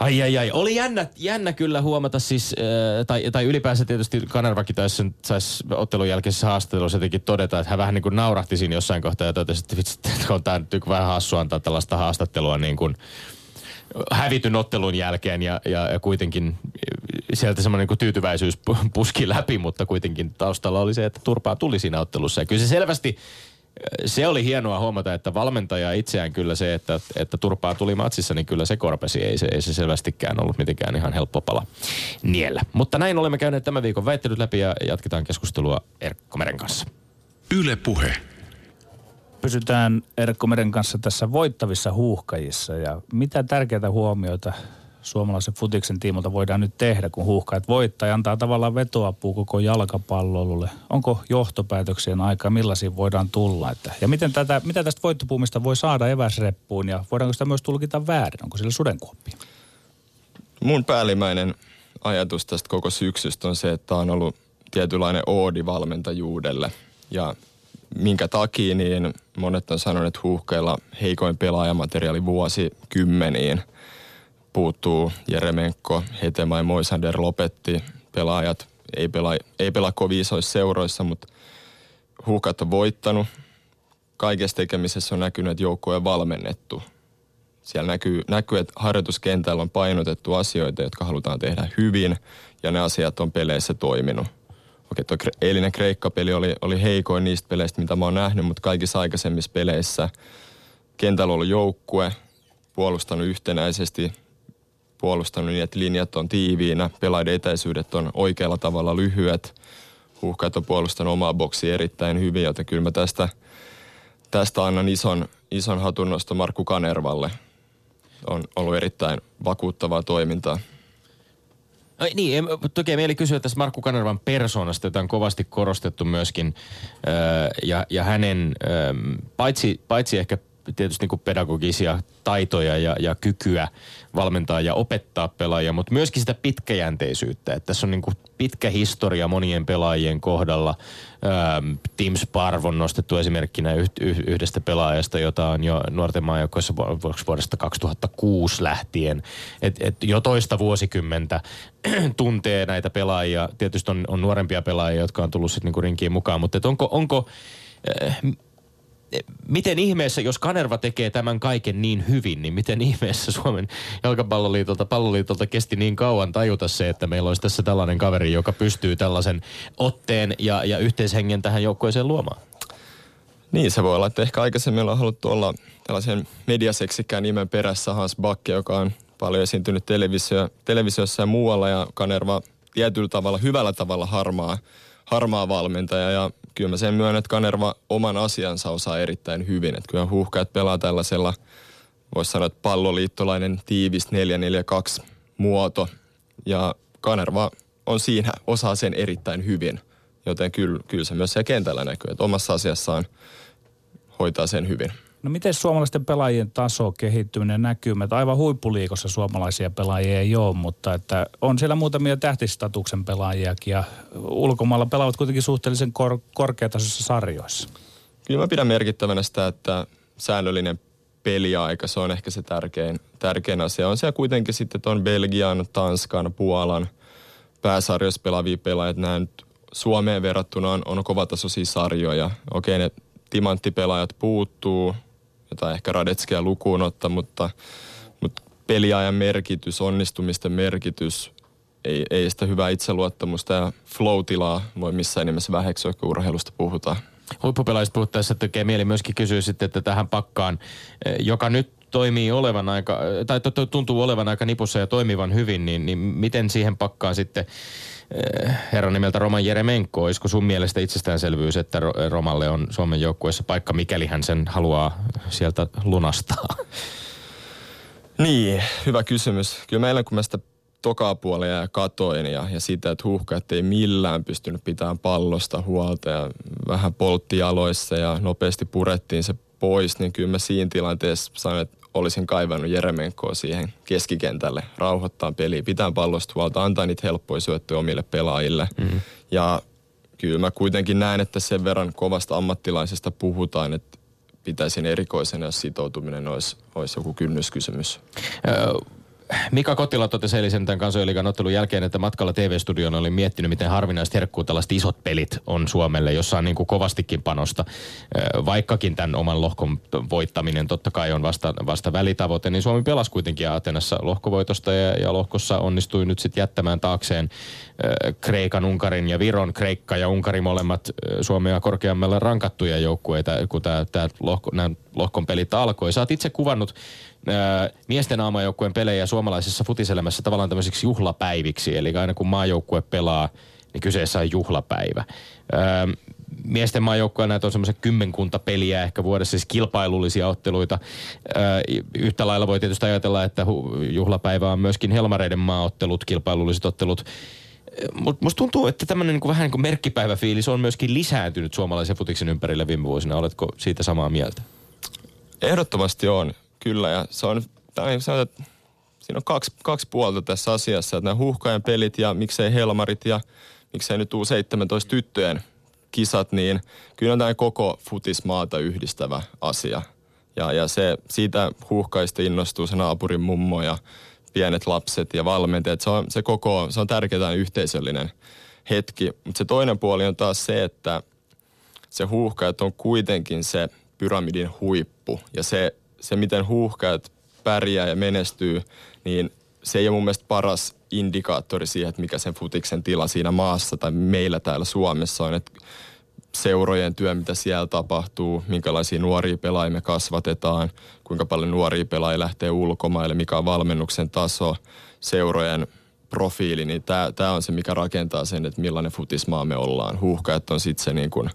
Ai ai ai, oli jännä, jännä kyllä huomata siis, äh, tai, tai ylipäänsä tietysti Kanervakin taisi, sais ottelun jälkeisessä haastattelussa jotenkin todeta, että hän vähän niin kuin naurahti siinä jossain kohtaa ja totesi, että vitsi, että on tämä nyt vähän hassu antaa tällaista haastattelua niin kuin hävityn ottelun jälkeen ja, ja, ja kuitenkin sieltä semmoinen niin tyytyväisyys puski läpi, mutta kuitenkin taustalla oli se, että turpaa tuli siinä ottelussa. Ja kyllä se selvästi, se oli hienoa huomata, että valmentaja itseään kyllä se, että, että turpaa tuli matsissa, niin kyllä se korpesi. Ei se, ei se selvästikään ollut mitenkään ihan helppo pala niellä. Mutta näin olemme käyneet tämän viikon väittelyt läpi ja jatketaan keskustelua Erkko Meren kanssa. Yle Puhe. Pysytään Erkko Meren kanssa tässä voittavissa huuhkajissa ja mitä tärkeitä huomioita suomalaisen futiksen tiimolta voidaan nyt tehdä, kun huuhkajat voittaa ja antaa tavallaan vetoapua koko jalkapallolle. Onko johtopäätöksien aika, millaisiin voidaan tulla? Että, ja miten tätä, mitä tästä voittopuumista voi saada eväsreppuun ja voidaanko sitä myös tulkita väärin? Onko sillä sudenkuoppi? Mun päällimmäinen ajatus tästä koko syksystä on se, että on ollut tietynlainen oodi valmentajuudelle. Ja minkä takia, niin monet on sanonut, että huuhkeilla heikoin pelaajamateriaali vuosi kymmeniin – puuttuu Jeremenko, Hetemai, Moisander lopetti. Pelaajat ei pelaa, ei pelaa kovin isoissa seuroissa, mutta huukat on voittanut. Kaikessa tekemisessä on näkynyt, että joukko on valmennettu. Siellä näkyy, näkyy, että harjoituskentällä on painotettu asioita, jotka halutaan tehdä hyvin, ja ne asiat on peleissä toiminut. Okei, tuo eilinen Kreikka-peli oli, oli heikoin niistä peleistä, mitä mä oon nähnyt, mutta kaikissa aikaisemmissa peleissä kentällä ollut joukkue, puolustanut yhtenäisesti, puolustanut niin, että linjat on tiiviinä, pelaiden etäisyydet on oikealla tavalla lyhyet. Huuhkajat on puolustanut omaa boksia erittäin hyvin, joten kyllä mä tästä, tästä annan ison, ison hatunnosto Markku Kanervalle. On ollut erittäin vakuuttavaa toimintaa. No, niin, toki mieli kysyä tästä Markku Kanervan persoonasta, jota on kovasti korostettu myöskin. ja, ja hänen, paitsi, paitsi ehkä tietysti niin pedagogisia taitoja ja, ja kykyä valmentaa ja opettaa pelaajia, mutta myöskin sitä pitkäjänteisyyttä. Että tässä on niin pitkä historia monien pelaajien kohdalla. Ähm, Tim Sparv on nostettu esimerkkinä yhdestä pelaajasta, jota on jo nuorten maajoukkoissa vuodesta 2006 lähtien. Et, et jo toista vuosikymmentä [clears throat] tuntee näitä pelaajia. Tietysti on, on nuorempia pelaajia, jotka on tullut sitten niinku rinkiin mukaan, mutta onko, onko äh, miten ihmeessä, jos Kanerva tekee tämän kaiken niin hyvin, niin miten ihmeessä Suomen jalkapalloliitolta, palloliitolta kesti niin kauan tajuta se, että meillä olisi tässä tällainen kaveri, joka pystyy tällaisen otteen ja, ja yhteishengen tähän joukkueeseen luomaan? Niin, se voi olla, että ehkä aikaisemmin on haluttu olla tällaisen mediaseksikään nimen perässä Hans Bakke, joka on paljon esiintynyt televisio, televisiossa ja muualla ja Kanerva tietyllä tavalla, hyvällä tavalla harmaa, harmaa valmentaja ja kyllä mä sen myönnän, että Kanerva oman asiansa osaa erittäin hyvin. Että kyllä huuhkajat pelaa tällaisella, voisi sanoa, että palloliittolainen tiivis 4-4-2 muoto. Ja Kanerva on siinä, osaa sen erittäin hyvin. Joten kyllä, kyllä se myös se kentällä näkyy, että omassa asiassaan hoitaa sen hyvin. No miten suomalaisten pelaajien taso, kehittyminen näkyy? Että aivan huippuliikossa suomalaisia pelaajia ei ole, mutta että on siellä muutamia tähtistatuksen pelaajiakin ja ulkomailla pelaavat kuitenkin suhteellisen kor- korkeatasoisissa sarjoissa. Kyllä mä pidän merkittävänä sitä, että säännöllinen peliaika, se on ehkä se tärkein, tärkein asia. On siellä kuitenkin sitten on Belgian, Tanskan, Puolan pääsarjoissa pelaavia pelaajia. Nämä nyt Suomeen verrattuna on, on kovatasoisia sarjoja. Okei, ne timanttipelaajat puuttuu, jota ehkä Radetskia lukuun ottaa, mutta, mutta peliajan merkitys, onnistumisten merkitys, ei, ei sitä hyvää itseluottamusta ja flow-tilaa voi missään nimessä väheksyä, kun urheilusta puhutaan. Huippupelaajista puhuttaessa tekee mieli myöskin kysyä sitten, että tähän pakkaan, eh, joka nyt toimii olevan aika, eh, tai tuntuu olevan aika nipussa ja toimivan hyvin, niin, niin miten siihen pakkaan sitten herran nimeltä Roman Jeremenko, olisiko sun mielestä itsestäänselvyys, että Romalle on Suomen joukkueessa paikka, mikäli hän sen haluaa sieltä lunastaa? [laughs] Niin, hyvä kysymys. Kyllä meillä kun mä sitä tokaa puolia ja katoin ja, ja sitä, että huuhkajat ei millään pystynyt pitämään pallosta huolta ja vähän poltti jaloissa ja nopeasti purettiin se pois, niin kyllä mä siinä tilanteessa sanoin, että olisin kaivannut Jeremenkoa siihen keskikentälle, rauhoittaa peliä, pitää pallosta huolta, antaa niitä helppoja syöttöjä omille pelaajille. Mm-hmm. Ja kyllä mä kuitenkin näen, että sen verran kovasta ammattilaisesta puhutaan, että pitäisin erikoisena, jos sitoutuminen olisi, olisi joku kynnyskysymys. Mika Kottila totesi eilisen tämän kansojen ottelun jälkeen, että matkalla TV-studioon oli miettinyt, miten harvinaista herkkuu tällaiset isot pelit on Suomelle, jossa on niin kuin kovastikin panosta. Vaikkakin tämän oman lohkon voittaminen totta kai on vasta, vasta välitavoite, niin Suomi pelasi kuitenkin Atenassa lohkovoitosta ja, ja lohkossa onnistui nyt sitten jättämään taakseen Kreikan, Unkarin ja Viron. Kreikka ja Unkari molemmat Suomea korkeammalla rankattuja joukkueita, kun tämä lohko, lohkon pelit alkoi. Sä oot itse kuvannut miesten aamajoukkueen pelejä suomalaisessa futiselämässä tavallaan tämmöisiksi juhlapäiviksi. Eli aina kun maajoukkue pelaa, niin kyseessä on juhlapäivä. miesten maajoukkoja näitä on semmoisen kymmenkunta peliä ehkä vuodessa, siis kilpailullisia otteluita. yhtä lailla voi tietysti ajatella, että juhlapäivä on myöskin Helmareiden maaottelut, kilpailulliset ottelut. Mutta musta tuntuu, että tämmöinen niin vähän niin kuin merkkipäiväfiilis on myöskin lisääntynyt suomalaisen futiksen ympärille viime vuosina. Oletko siitä samaa mieltä? Ehdottomasti on. Kyllä, ja se on, tai sanotaan, että siinä on kaksi, kaksi puolta tässä asiassa, että nämä huuhkajan pelit ja miksei Helmarit ja miksei nyt U17 tyttöjen kisat, niin kyllä on tämä koko futismaata yhdistävä asia. Ja, ja se, siitä huuhkaista innostuu se naapurin mummo ja pienet lapset ja valmentajat. Se on, se koko, se on tärkeä yhteisöllinen hetki. Mutta se toinen puoli on taas se, että se huuhkajat on kuitenkin se pyramidin huippu. Ja se se, miten huuhkajat pärjää ja menestyy, niin se ei ole mun mielestä paras indikaattori siihen, että mikä sen futiksen tila siinä maassa tai meillä täällä Suomessa on. Että seurojen työ, mitä siellä tapahtuu, minkälaisia nuoria pelaajia me kasvatetaan, kuinka paljon nuoria pelaajia lähtee ulkomaille, mikä on valmennuksen taso, seurojen profiili, niin tämä on se, mikä rakentaa sen, että millainen futismaa me ollaan. Huuhkajat on sitten se niin kuin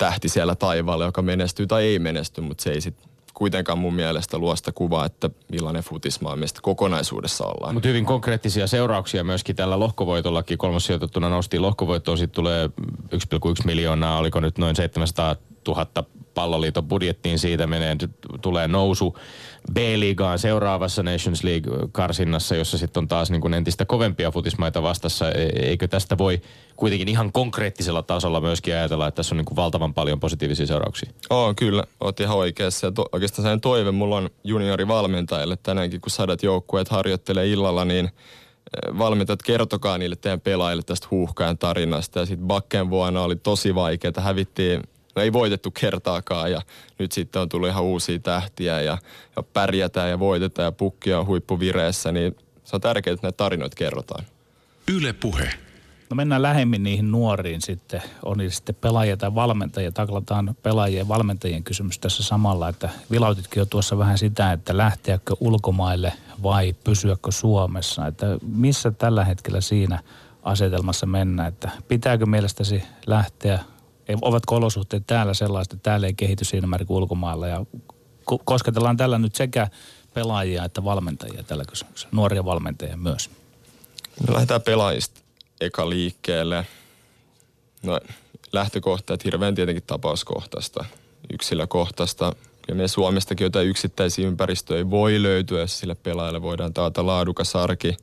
tähti siellä taivaalla, joka menestyy tai ei menesty, mutta se ei sitten kuitenkaan mun mielestä luo sitä kuvaa, että millainen futismaa meistä kokonaisuudessa ollaan. Mutta hyvin konkreettisia seurauksia myöskin tällä lohkovoitollakin. Kolmossijoitettuna noustiin lohkovoittoon, sitten tulee 1,1 miljoonaa, oliko nyt noin 700 000 palloliiton budjettiin siitä menee, tulee nousu B-liigaan seuraavassa Nations League-karsinnassa, jossa sitten on taas niin kuin entistä kovempia futismaita vastassa. E, eikö tästä voi kuitenkin ihan konkreettisella tasolla myöskin ajatella, että tässä on niin kuin valtavan paljon positiivisia seurauksia? Oo, kyllä, oot ihan oikeassa. Ja to, oikeastaan sen toive mulla on juniorivalmentajille tänäänkin, kun sadat joukkueet harjoittelee illalla, niin e, valmentajat, kertokaa niille teidän pelaajille tästä huuhkajan tarinasta. Ja sitten Bakken vuonna oli tosi vaikeaa, hävittiin no ei voitettu kertaakaan ja nyt sitten on tullut ihan uusia tähtiä ja, ja pärjätään ja voitetaan ja pukki on huippuvireessä, niin se on tärkeää, että näitä tarinoita kerrotaan. Yle Puhe. No mennään lähemmin niihin nuoriin sitten. On niitä sitten pelaajia tai valmentajia. Taklataan pelaajien ja valmentajien kysymys tässä samalla, että vilautitkin jo tuossa vähän sitä, että lähteäkö ulkomaille vai pysyäkö Suomessa. Että missä tällä hetkellä siinä asetelmassa mennä, että pitääkö mielestäsi lähteä ovatko olosuhteet täällä sellaiset, että täällä ei kehity siinä määrin kuin ulkomailla. Ja kosketellaan tällä nyt sekä pelaajia että valmentajia tällä kysymyksellä, nuoria valmentajia myös. Me lähdetään pelaajista eka liikkeelle. No lähtökohta, että hirveän tietenkin tapauskohtaista, yksilökohtaista. Ja me Suomestakin jotain yksittäisiä ympäristöjä voi löytyä, jos sille pelaajalle voidaan taata laadukas arki.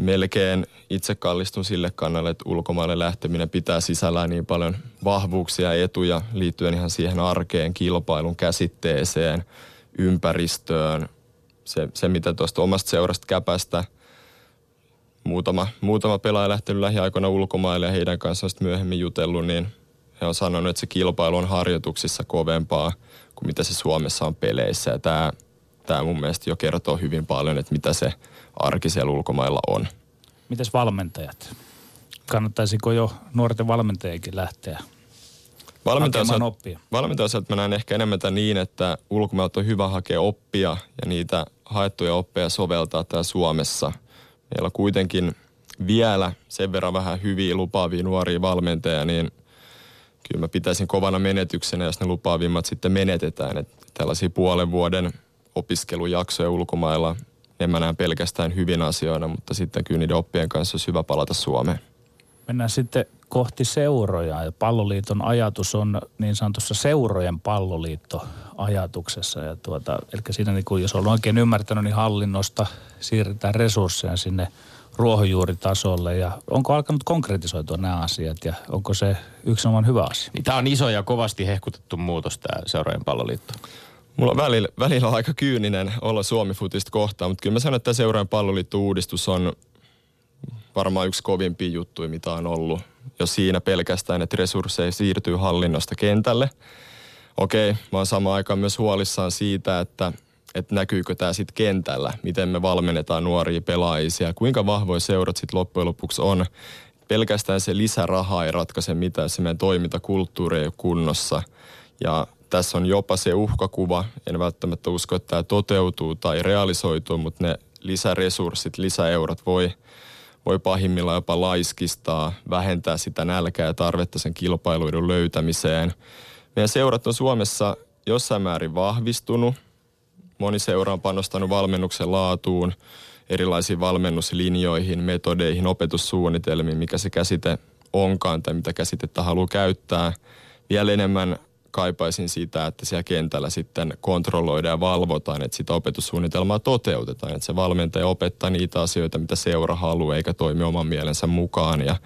Melkein itse kallistun sille kannalle, että ulkomaille lähteminen pitää sisällään niin paljon vahvuuksia ja etuja liittyen ihan siihen arkeen, kilpailun käsitteeseen, ympäristöön. Se, se mitä tuosta omasta seurasta käpästä – muutama, muutama pelaaja lähtenyt lähiaikoina ulkomaille ja heidän kanssaan myöhemmin jutellut, niin he on sanonut, että se kilpailu on harjoituksissa kovempaa kuin mitä se Suomessa on peleissä. Ja tämä, tämä mun mielestä jo kertoo hyvin paljon, että mitä se arki siellä ulkomailla on. Mitäs valmentajat? Kannattaisiko jo nuorten valmentajienkin lähteä hakemaan oppia? Valmentajaosalta mä näen ehkä enemmän niin, että ulkomailta on hyvä hakea oppia ja niitä haettuja oppeja soveltaa täällä Suomessa – meillä on kuitenkin vielä sen verran vähän hyviä lupaavia nuoria valmentajia, niin kyllä mä pitäisin kovana menetyksenä, jos ne lupaavimmat sitten menetetään. Että tällaisia puolen vuoden opiskelujaksoja ulkomailla, en mä näe pelkästään hyvin asioina, mutta sitten kyllä niiden oppien kanssa olisi hyvä palata Suomeen. Mennään sitten kohti seuroja. Ja palloliiton ajatus on niin sanotussa seurojen palloliitto ajatuksessa. Ja tuota, eli siinä niin kuin, jos olen oikein ymmärtänyt, niin hallinnosta siirretään resursseja sinne ruohonjuuritasolle ja onko alkanut konkretisoitua nämä asiat ja onko se yksinomaan hyvä asia? Niin, tämä on iso ja kovasti hehkutettu muutos tämä seurojen palloliitto. Mulla on välillä, välillä on aika kyyninen olla Suomi-futista kohtaan, mutta kyllä mä sanon, että seurojen palloliitto-uudistus on varmaan yksi kovimpia juttuja, mitä on ollut jo siinä pelkästään, että resursseja siirtyy hallinnosta kentälle. Okei, mä oon samaan aikaan myös huolissaan siitä, että, että näkyykö tämä sitten kentällä, miten me valmennetaan nuoria pelaajia, kuinka vahvoja seurat sitten loppujen lopuksi on. Pelkästään se lisäraha ei ratkaise mitään, se meidän toimintakulttuuri ei ole kunnossa. Ja tässä on jopa se uhkakuva, en välttämättä usko, että tämä toteutuu tai realisoituu, mutta ne lisäresurssit, lisäeurot voi – voi pahimmillaan jopa laiskistaa, vähentää sitä nälkää ja tarvetta sen kilpailuiden löytämiseen. Meidän seurat on Suomessa jossain määrin vahvistunut. Moni seura on panostanut valmennuksen laatuun, erilaisiin valmennuslinjoihin, metodeihin, opetussuunnitelmiin, mikä se käsite onkaan tai mitä käsitettä haluaa käyttää. Vielä enemmän kaipaisin sitä, että siellä kentällä sitten kontrolloidaan ja valvotaan, että sitä opetussuunnitelmaa toteutetaan. Että se valmentaja opettaa niitä asioita, mitä seura haluaa, eikä toimi oman mielensä mukaan. Ja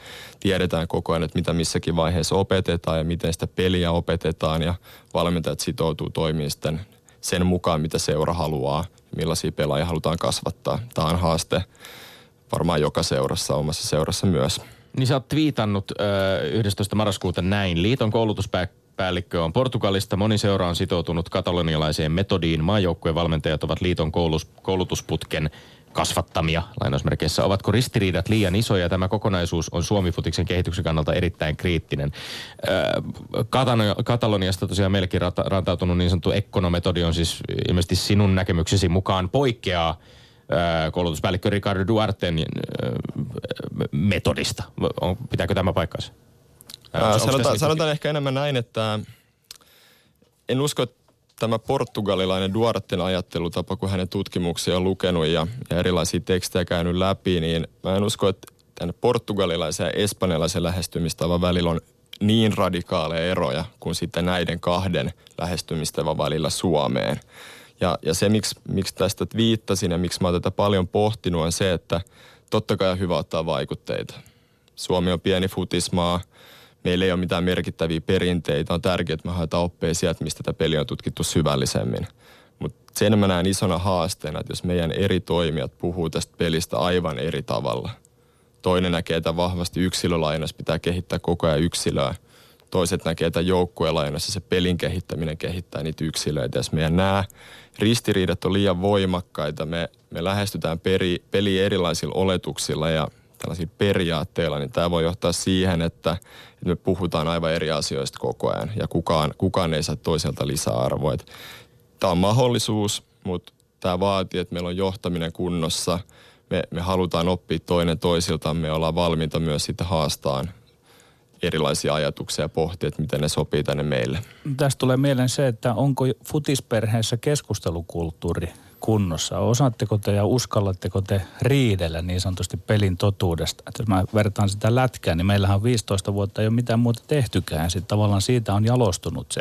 tiedetään koko ajan, että mitä missäkin vaiheessa opetetaan ja miten sitä peliä opetetaan. Ja valmentajat sitoutuu toimimaan sitten sen mukaan, mitä seura haluaa, millaisia pelaajia halutaan kasvattaa. Tämä on haaste varmaan joka seurassa, omassa seurassa myös. Niin sä oot twiitannut äh, 11. marraskuuta näin. Liiton koulutuspäällikkö päällikkö on Portugalista. Moni seura on sitoutunut katalonialaiseen metodiin. Maajoukkueen valmentajat ovat liiton koulus, koulutusputken kasvattamia, lainausmerkeissä. Ovatko ristiriidat liian isoja? Tämä kokonaisuus on Suomi-futiksen kehityksen kannalta erittäin kriittinen. Kataloniasta tosiaan meillekin rantautunut niin sanottu ekonometodi on siis ilmeisesti sinun näkemyksesi mukaan poikkeaa koulutuspäällikkö Ricardo Duarten metodista. Pitääkö tämä paikkansa? Ää, sanotaan, sanotaan ehkä enemmän näin, että en usko, että tämä portugalilainen Duarten ajattelutapa, kun hänen tutkimuksia on lukenut ja, ja erilaisia tekstejä käynyt läpi, niin mä en usko, että tämän portugalilaisen ja espanjalaisen lähestymistavan välillä on niin radikaaleja eroja kuin sitten näiden kahden lähestymistavan välillä Suomeen. Ja, ja se, miksi, miksi tästä viittasin ja miksi mä oon tätä paljon pohtinut, on se, että totta kai on hyvä ottaa vaikutteita. Suomi on pieni futismaa – meillä ei ole mitään merkittäviä perinteitä. On tärkeää, että me haetaan oppeja sieltä, mistä tätä peliä on tutkittu syvällisemmin. Mutta sen mä näen isona haasteena, että jos meidän eri toimijat puhuu tästä pelistä aivan eri tavalla. Toinen näkee, että vahvasti yksilölainassa pitää kehittää koko ajan yksilöä. Toiset näkee, että joukkuelainassa se pelin kehittäminen kehittää niitä yksilöitä. Jos meidän nämä ristiriidat on liian voimakkaita, me, me lähestytään peri, peliä erilaisilla oletuksilla ja tällaisilla periaatteilla, niin tämä voi johtaa siihen, että me puhutaan aivan eri asioista koko ajan ja kukaan, kukaan ei saa toiselta lisäarvoa. Tämä on mahdollisuus, mutta tämä vaatii, että meillä on johtaminen kunnossa. Me, me halutaan oppia toinen toisiltaan, me ollaan valmiita myös sitten haastaan erilaisia ajatuksia ja pohtia, että miten ne sopii tänne meille. Tästä tulee mieleen se, että onko futisperheessä keskustelukulttuuri kunnossa? Osaatteko te ja uskallatteko te riidellä niin sanotusti pelin totuudesta? Että jos mä vertaan sitä lätkää, niin meillähän on 15 vuotta ei ole mitään muuta tehtykään. Sitten tavallaan siitä on jalostunut se,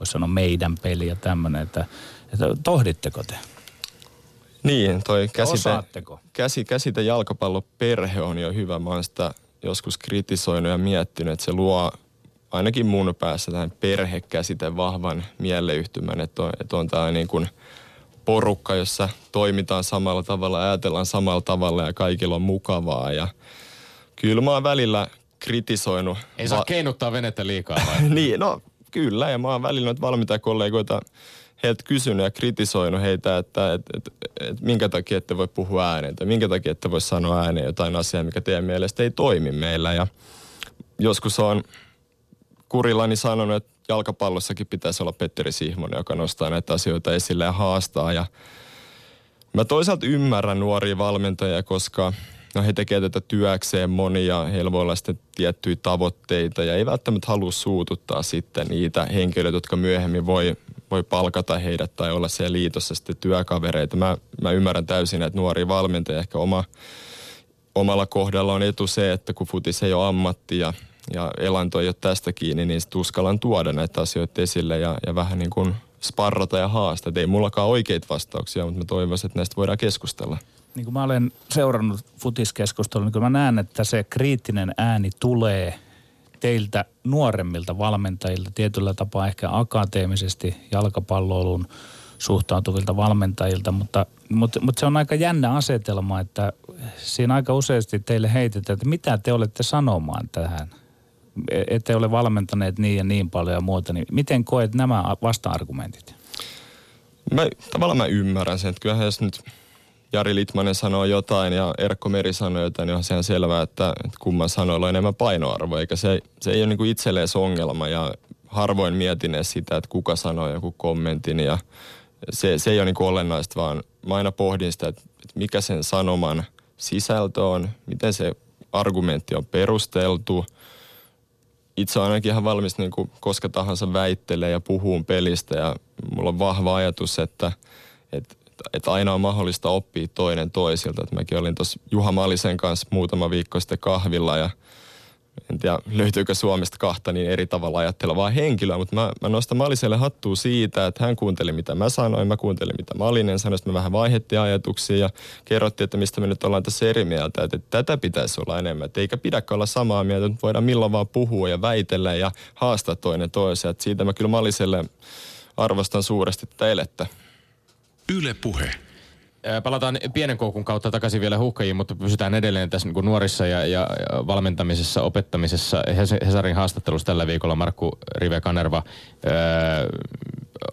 voisi sanoa meidän peli ja tämmöinen, että, että tohditteko te? Niin, toi käsite, Osaatteko? käsi, käsite jalkapalloperhe on jo hyvä. Mä oon sitä joskus kritisoinut ja miettinyt, että se luo ainakin mun päässä tähän perhekäsite vahvan mieleyhtymän, että on, että on tämä niin kuin porukka, jossa toimitaan samalla tavalla, ajatellaan samalla tavalla ja kaikilla on mukavaa. Ja kyllä mä oon välillä kritisoinut. Ei saa va- keinuttaa venettä liikaa vai? [laughs] niin, no kyllä. Ja mä oon välillä noita valmentajakollegoita heiltä kysynyt ja kritisoinut heitä, että et, et, et, minkä takia ette voi puhua ääneen tai minkä takia ette voi sanoa ääneen jotain asiaa, mikä teidän mielestä ei toimi meillä. Ja joskus on kurillani sanonut, että jalkapallossakin pitäisi olla Petteri Sihmonen, joka nostaa näitä asioita esille ja haastaa. Ja mä toisaalta ymmärrän nuoria valmentajia, koska no he tekevät tätä työkseen monia, heillä voi olla sitten tiettyjä tavoitteita ja ei välttämättä halua suututtaa sitten niitä henkilöitä, jotka myöhemmin voi, voi palkata heidät tai olla siellä liitossa sitten työkavereita. Mä, mä ymmärrän täysin, että nuoria valmentajia ehkä oma, omalla kohdalla on etu se, että kun futis ei ole ammatti ja, ja elanto ei ole tästä kiinni, niin sitten uskallan tuoda näitä asioita esille ja, ja vähän niin kuin sparrata ja haastaa. Et ei mullakaan oikeita vastauksia, mutta mä toivoisin, että näistä voidaan keskustella. Niin kuin mä olen seurannut futiskeskustelua, niin kyllä mä näen, että se kriittinen ääni tulee teiltä nuoremmilta valmentajilta, tietyllä tapaa ehkä akateemisesti jalkapalloilun suhtautuvilta valmentajilta, mutta, mutta, mutta se on aika jännä asetelma, että siinä aika useasti teille heitetään, että mitä te olette sanomaan tähän. E- Ette ole valmentaneet niin ja niin paljon ja muuta, niin miten koet nämä vasta-argumentit? Mä, tavallaan mä ymmärrän sen, että kyllähän jos nyt Jari Litmanen sanoo jotain ja Erkko Meri sanoo jotain, niin on se ihan selvää, että, että kumman sanoilla on enemmän painoarvoa, eikä se, se ei ole niin kuin itselleen se ongelma ja harvoin mietin sitä, että kuka sanoo joku kommentin ja se, se ei ole niin kuin olennaista, vaan mä aina pohdin sitä, että, että mikä sen sanoman sisältö on, miten se argumentti on perusteltu. Itse olen ainakin ihan valmis niin kuin koska tahansa väittelee ja puhuu pelistä ja mulla on vahva ajatus, että, että että aina on mahdollista oppia toinen toisilta. Et mäkin olin tuossa Juha Malisen kanssa muutama viikko sitten kahvilla ja en tiedä löytyykö Suomesta kahta niin eri tavalla ajattelevaa henkilöä, mutta mä, mä nostan Maliselle hattua siitä, että hän kuunteli mitä mä sanoin, mä kuuntelin mitä Malinen sanoi, sitten me vähän vaihdettiin ajatuksia ja kerrottiin, että mistä me nyt ollaan tässä eri mieltä, että, että tätä pitäisi olla enemmän, että eikä pidäkään olla samaa mieltä, että voidaan milloin vaan puhua ja väitellä ja haastaa toinen toisen, että siitä mä kyllä Maliselle arvostan suuresti tätä elettä. Yle Puhe. Ää, Palataan pienen koukun kautta takaisin vielä huhkajiin, mutta pysytään edelleen tässä niin nuorissa ja, ja, valmentamisessa, opettamisessa. Hes- Hesarin haastattelussa tällä viikolla Markku Rive Kanerva ää,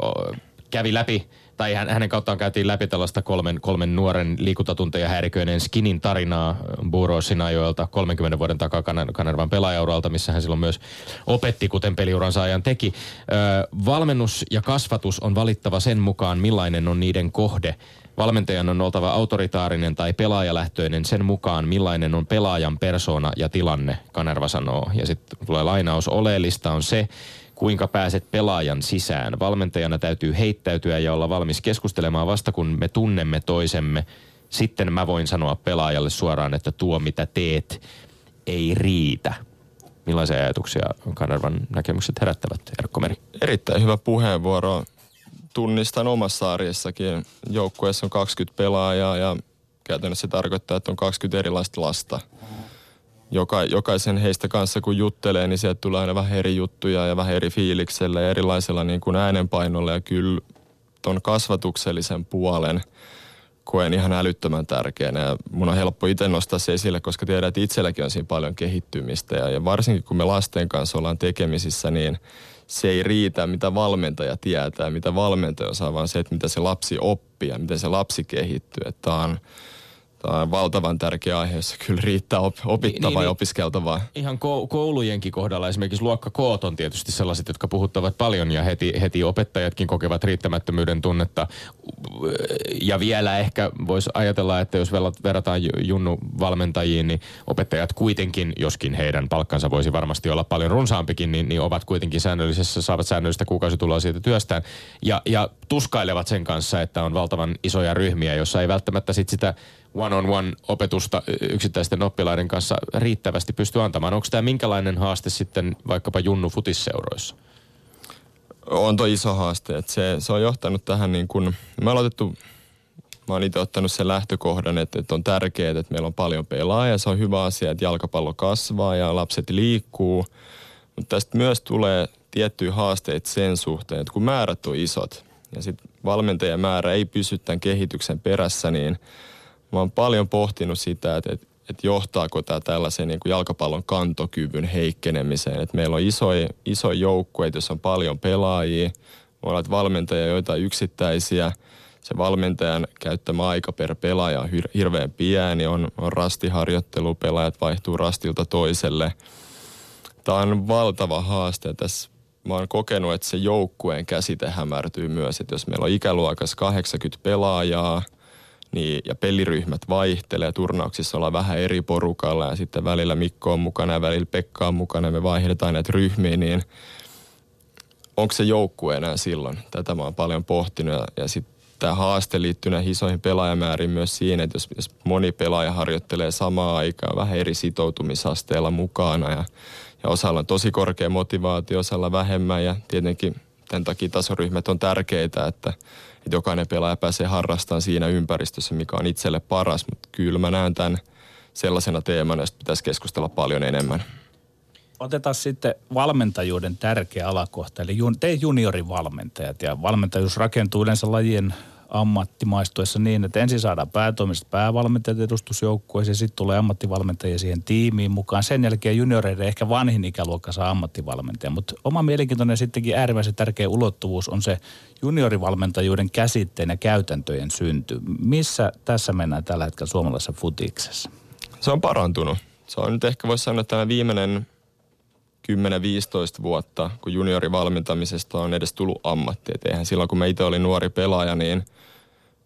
o- kävi läpi, tai hän, hänen kauttaan käytiin läpi tällaista kolmen, kolmen nuoren liikuntatunteja häiriköineen skinin tarinaa Buuro Sinajoelta 30 vuoden takaa Kaner- Kanervan pelaajauralta, missä hän silloin myös opetti, kuten peliuransa ajan teki. Ö, valmennus ja kasvatus on valittava sen mukaan, millainen on niiden kohde. Valmentajan on oltava autoritaarinen tai pelaajalähtöinen sen mukaan, millainen on pelaajan persona ja tilanne, Kanerva sanoo. Ja sitten tulee lainaus, oleellista on se, kuinka pääset pelaajan sisään. Valmentajana täytyy heittäytyä ja olla valmis keskustelemaan vasta kun me tunnemme toisemme. Sitten mä voin sanoa pelaajalle suoraan, että tuo mitä teet ei riitä. Millaisia ajatuksia Kanervan näkemykset herättävät, Erkko Meri? Erittäin hyvä puheenvuoro. Tunnistan omassa arjessakin. Joukkueessa on 20 pelaajaa ja käytännössä se tarkoittaa, että on 20 erilaista lasta. Joka, jokaisen heistä kanssa kun juttelee, niin sieltä tulee aina vähän eri juttuja ja vähän eri fiiliksellä ja erilaisella niin kuin äänenpainolla. Ja kyllä ton kasvatuksellisen puolen koen ihan älyttömän tärkeänä. Ja mun on helppo itse nostaa se esille, koska tiedän, että itselläkin on siinä paljon kehittymistä. Ja, ja varsinkin kun me lasten kanssa ollaan tekemisissä, niin se ei riitä, mitä valmentaja tietää, mitä valmentaja osaa, vaan se, että mitä se lapsi oppii ja miten se lapsi kehittyy. Että on, Tämä on valtavan tärkeä aihe, jossa kyllä riittää op- opittavaa niin, niin, ja opiskeltavaa. Ihan koulujenkin kohdalla esimerkiksi luokkakoot on tietysti sellaiset, jotka puhuttavat paljon ja heti, heti opettajatkin kokevat riittämättömyyden tunnetta. Ja vielä ehkä voisi ajatella, että jos verrataan Junnu valmentajiin, niin opettajat kuitenkin, joskin heidän palkkansa voisi varmasti olla paljon runsaampikin, niin, niin ovat kuitenkin säännöllisessä, saavat säännöllistä kuukausituloa siitä työstään. Ja, ja tuskailevat sen kanssa, että on valtavan isoja ryhmiä, jossa ei välttämättä sit sitä one-on-one opetusta yksittäisten oppilaiden kanssa riittävästi pysty antamaan. Onko tämä minkälainen haaste sitten vaikkapa Junnu futisseuroissa? On tuo iso haaste. Että se, se on johtanut tähän niin kuin, me aloitettu, mä oon itse ottanut sen lähtökohdan, että, että on tärkeää, että meillä on paljon pelaajia. Se on hyvä asia, että jalkapallo kasvaa ja lapset liikkuu. Mutta tästä myös tulee tiettyjä haasteita sen suhteen, että kun määrät on isot ja sitten valmentajan määrä ei pysy tämän kehityksen perässä, niin – mä oon paljon pohtinut sitä, että, että, että johtaako tämä tällaisen niin jalkapallon kantokyvyn heikkenemiseen. Että meillä on isoja, iso joukkueita, joissa on paljon pelaajia, voi olla valmentajia, joita yksittäisiä. Se valmentajan käyttämä aika per pelaaja on hirveän pieni, on, on rastiharjoittelu, pelaajat vaihtuu rastilta toiselle. Tämä on valtava haaste. Tässä mä oon kokenut, että se joukkueen käsite hämärtyy myös. Että jos meillä on ikäluokas 80 pelaajaa – niin, ja peliryhmät vaihtelee. Turnauksissa ollaan vähän eri porukalla ja sitten välillä Mikko on mukana ja välillä Pekka on mukana me vaihdetaan näitä ryhmiä, niin onko se joukkue enää silloin? Tätä mä oon paljon pohtinut ja, ja sitten tämä haaste liittyy näihin isoihin pelaajamääriin myös siinä, että jos, jos moni pelaaja harjoittelee samaa aikaa vähän eri sitoutumisasteella mukana ja, ja osalla on tosi korkea motivaatio, osalla vähemmän ja tietenkin tämän takia tasoryhmät on tärkeitä, että että jokainen pelaaja pääsee harrastamaan siinä ympäristössä, mikä on itselle paras. Mutta kyllä mä näen tämän sellaisena teemana, josta pitäisi keskustella paljon enemmän. Otetaan sitten valmentajuuden tärkeä alakohta, eli te juniorivalmentajat. Ja valmentajuus rakentuu yleensä lajien ammattimaistuessa niin, että ensin saadaan päätoimiset päävalmentajat edustusjoukkueeseen, sitten tulee ammattivalmentajia siihen tiimiin mukaan. Sen jälkeen junioreiden ehkä vanhin ikäluokka saa ammattivalmentaja. Mutta oma mielenkiintoinen sittenkin äärimmäisen tärkeä ulottuvuus on se juniorivalmentajuuden käsitteen ja käytäntöjen synty. Missä tässä mennään tällä hetkellä suomalaisessa futiksessa? Se on parantunut. Se on nyt ehkä voisi sanoa, että tämä viimeinen 10-15 vuotta, kun juniorivalmentamisesta on edes tullut ammatti. Et eihän silloin, kun mä itse olin nuori pelaaja, niin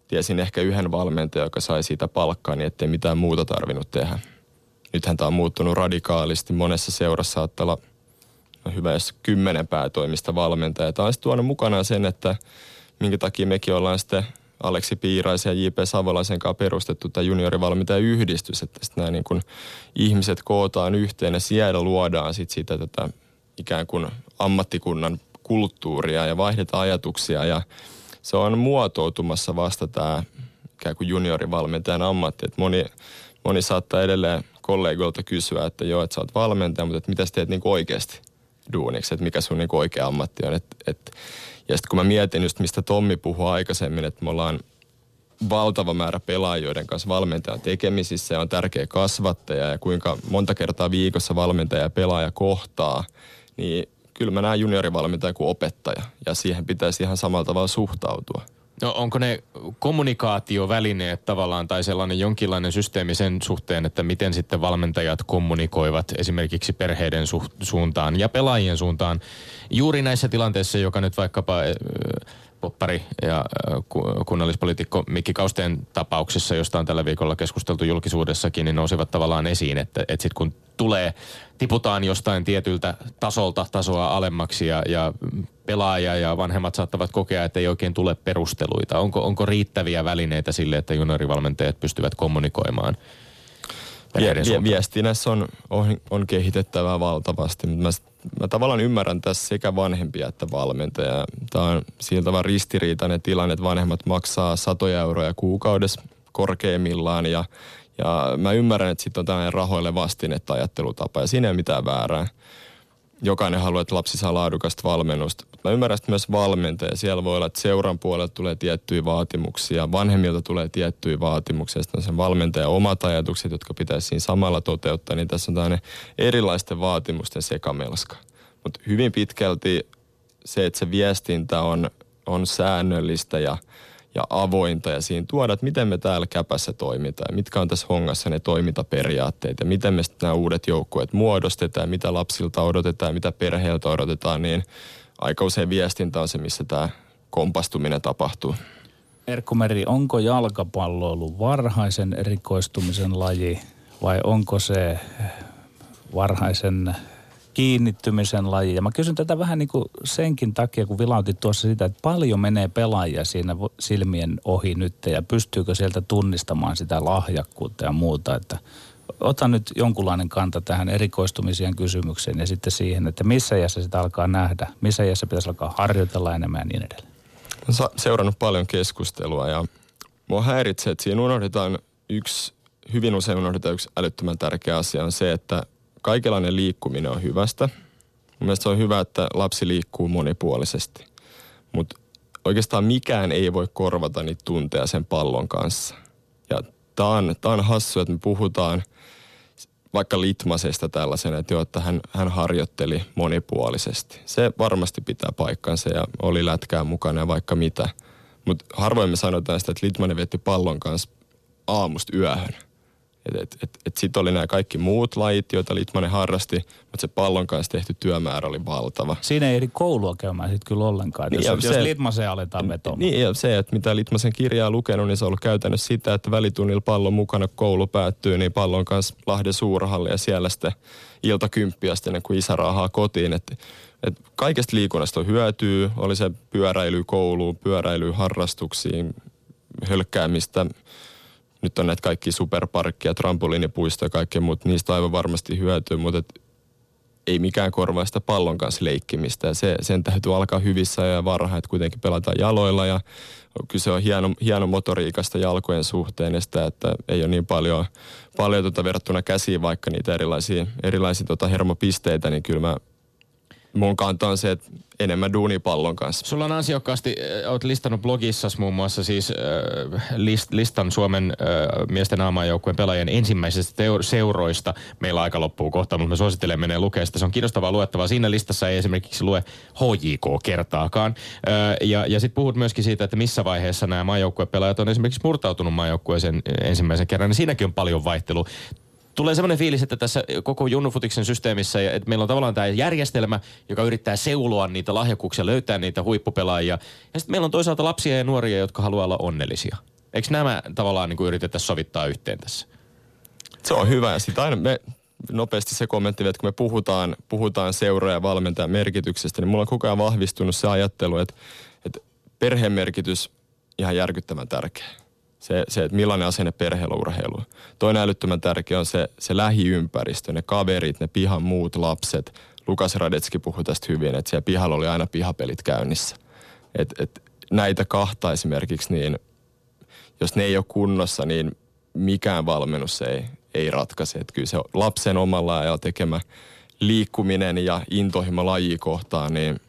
tiesin ehkä yhden valmentajan, joka sai siitä palkkaa, niin ettei mitään muuta tarvinnut tehdä. Nythän tämä on muuttunut radikaalisti. Monessa seurassa saattaa olla no hyvä, jos kymmenen päätoimista valmentajaa. Tämä on tuonut mukanaan sen, että minkä takia mekin ollaan sitten Aleksi Piiraisen ja J.P. Savolaisen kanssa perustettu tämä juniorivalmentajayhdistys, että sitten nämä niin kuin ihmiset kootaan yhteen ja siellä luodaan sitten sitä tätä ikään kuin ammattikunnan kulttuuria ja vaihdetaan ajatuksia ja se on muotoutumassa vasta tämä ikään kuin juniorivalmentajan ammatti. Että moni, moni saattaa edelleen kollegoilta kysyä, että joo, että sä oot valmentaja, mutta että mitä sä teet niin oikeasti duuniksi, että mikä sun niin oikea ammatti on. Et, et, ja sitten kun mä mietin just mistä Tommi puhui aikaisemmin, että me ollaan valtava määrä pelaajia, joiden kanssa valmentaja on tekemisissä ja on tärkeä kasvattaja ja kuinka monta kertaa viikossa valmentaja ja pelaaja kohtaa, niin kyllä mä näen juniorivalmentaja kuin opettaja ja siihen pitäisi ihan samalla tavalla suhtautua. No onko ne kommunikaatiovälineet tavallaan tai sellainen jonkinlainen systeemi sen suhteen, että miten sitten valmentajat kommunikoivat esimerkiksi perheiden su- suuntaan ja pelaajien suuntaan? Juuri näissä tilanteissa, joka nyt vaikkapa poppari ja kunnallispoliitikko Mikki Kausteen tapauksessa, josta on tällä viikolla keskusteltu julkisuudessakin, niin nousivat tavallaan esiin, että, että sitten kun tulee, tiputaan jostain tietyltä tasolta tasoa alemmaksi ja, ja pelaaja ja vanhemmat saattavat kokea, että ei oikein tule perusteluita. Onko, onko riittäviä välineitä sille, että juniorivalmentajat pystyvät kommunikoimaan? Vie, viestinnässä on, on, on kehitettävää valtavasti, mutta mä, mä tavallaan ymmärrän tässä sekä vanhempia että valmentajia. Tämä on siltä vaan ristiriitainen tilanne, että vanhemmat maksaa satoja euroja kuukaudessa korkeimmillaan ja, ja mä ymmärrän, että sitten on tällainen rahoille vastinetta ajattelutapa ja siinä ei ole mitään väärää jokainen haluaa, että lapsi saa laadukasta valmennusta. Mä ymmärrän että myös valmentaja. Siellä voi olla, että seuran puolelta tulee tiettyjä vaatimuksia, vanhemmilta tulee tiettyjä vaatimuksia. Sitten on sen valmentajan omat ajatukset, jotka pitäisi siinä samalla toteuttaa. Niin tässä on tämmöinen erilaisten vaatimusten sekamelska. Mutta hyvin pitkälti se, että se viestintä on, on säännöllistä ja, ja avointa ja siinä tuoda, että miten me täällä käpässä toimitaan, mitkä on tässä hongassa ne toimintaperiaatteet ja miten me sitten nämä uudet joukkueet muodostetaan, mitä lapsilta odotetaan, mitä perheeltä odotetaan, niin aika usein viestintä on se, missä tämä kompastuminen tapahtuu. Erkku Meri, onko jalkapallo ollut varhaisen erikoistumisen laji vai onko se varhaisen kiinnittymisen laji. Ja mä kysyn tätä vähän niin kuin senkin takia, kun vilautit tuossa sitä, että paljon menee pelaajia siinä silmien ohi nyt ja pystyykö sieltä tunnistamaan sitä lahjakkuutta ja muuta, että ota nyt jonkunlainen kanta tähän erikoistumisien kysymykseen ja sitten siihen, että missä iässä sitä alkaa nähdä, missä iässä pitäisi alkaa harjoitella enemmän ja niin edelleen. Olen seurannut paljon keskustelua ja mua häiritsee, että siinä unohdetaan yksi, hyvin usein unohdetaan yksi älyttömän tärkeä asia on se, että kaikenlainen liikkuminen on hyvästä. Mun mielestä se on hyvä, että lapsi liikkuu monipuolisesti. Mutta oikeastaan mikään ei voi korvata niitä tunteja sen pallon kanssa. Ja tämä on, on hassu, että me puhutaan vaikka Litmasesta tällaisena, että, jo, että hän, hän harjoitteli monipuolisesti. Se varmasti pitää paikkansa ja oli lätkää mukana ja vaikka mitä. Mutta harvoin me sanotaan sitä, että Litmanen vietti pallon kanssa aamusta yöhön. Et, et, et, et sitten oli nämä kaikki muut lajit, joita Litmanen harrasti, mutta se pallon kanssa tehty työmäärä oli valtava. Siinä ei eri koulua käymään sitten kyllä ollenkaan, niin, jos, se, jos Litmasen aletaan vetomaan. Niin, ja se, että mitä Litmasen kirjaa lukenut, niin se on ollut käytännössä sitä, että välitunnilla pallon mukana koulu päättyy, niin pallon kanssa Lahden suurhalle ja siellä sitten ilta kymppiä ennen kuin isä raahaa kotiin. Et, et kaikesta liikunnasta on hyötyä, oli se pyöräily kouluun, pyöräily harrastuksiin, hölkkäämistä, nyt on näitä kaikki superparkkia, trampoliinipuistoja ja kaikkea, mutta niistä aivan varmasti hyötyy, mutta et ei mikään korvaa sitä pallon kanssa leikkimistä. Ja se, sen täytyy alkaa hyvissä ja varhain, että kuitenkin pelataan jaloilla ja kyse on hieno, hieno motoriikasta jalkojen suhteen ja sitä, että ei ole niin paljon, paljon tuota verrattuna käsiin vaikka niitä erilaisia, erilaisia tuota hermopisteitä, niin kyllä mä mun kanta on se, että enemmän duunipallon kanssa. Sulla on ansiokkaasti, äh, oot listannut blogissas muun muassa siis äh, list, listan Suomen äh, miesten aamajoukkueen pelaajien ensimmäisistä teo- seuroista. Meillä aika loppuu kohta, mutta me suosittelen menee lukea sitä. Se on kiinnostavaa luettavaa. Siinä listassa ei esimerkiksi lue HJK kertaakaan. Äh, ja ja sitten puhut myöskin siitä, että missä vaiheessa nämä maajoukkuepelaajat on esimerkiksi murtautunut maajoukkueeseen ensimmäisen kerran. Niin siinäkin on paljon vaihtelua tulee semmoinen fiilis, että tässä koko Junnufutiksen systeemissä, että meillä on tavallaan tämä järjestelmä, joka yrittää seuloa niitä lahjakkuuksia, löytää niitä huippupelaajia. Ja sitten meillä on toisaalta lapsia ja nuoria, jotka haluaa olla onnellisia. Eikö nämä tavallaan niin yritetä sovittaa yhteen tässä? Se on hyvä sitten aina me nopeasti se kommentti, että kun me puhutaan, puhutaan seuraa ja valmentajan merkityksestä, niin mulla on koko ajan vahvistunut se ajattelu, että, että perheen merkitys ihan järkyttävän tärkeä se, se että millainen asenne perheellä urheilu. Toinen älyttömän tärkeä on se, se lähiympäristö, ne kaverit, ne pihan muut lapset. Lukas Radetski puhui tästä hyvin, että siellä pihalla oli aina pihapelit käynnissä. Et, et näitä kahta esimerkiksi, niin jos ne ei ole kunnossa, niin mikään valmennus ei, ei ratkaise. Että kyllä se lapsen omalla ajalla tekemä liikkuminen ja intohimo laji kohtaan, niin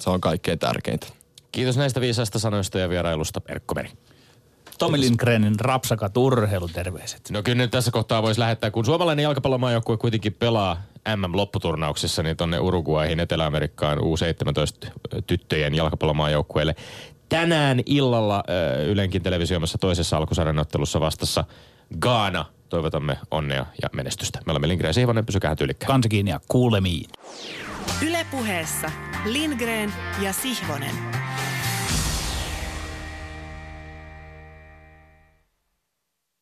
se on kaikkein tärkeintä. Kiitos näistä viisaista sanoista ja vierailusta, Perkko Meri. Tomi Lindgrenin rapsakat urheiluterveiset. No kyllä nyt tässä kohtaa voisi lähettää, kun suomalainen jalkapallomaajoukkue kuitenkin pelaa MM-lopputurnauksessa, niin tonne Uruguayhin, Etelä-Amerikkaan U17 tyttöjen jalkapallomaajoukkueelle. Tänään illalla Ylenkin televisioimassa toisessa alkusarjan ottelussa vastassa Gaana. Toivotamme onnea ja menestystä. Me olemme Lindgren ja Sihvonen, pysykää tyylikkään. Kansi kiinni ja kuulemiin. Ylepuheessa Lindgren ja Sihvonen.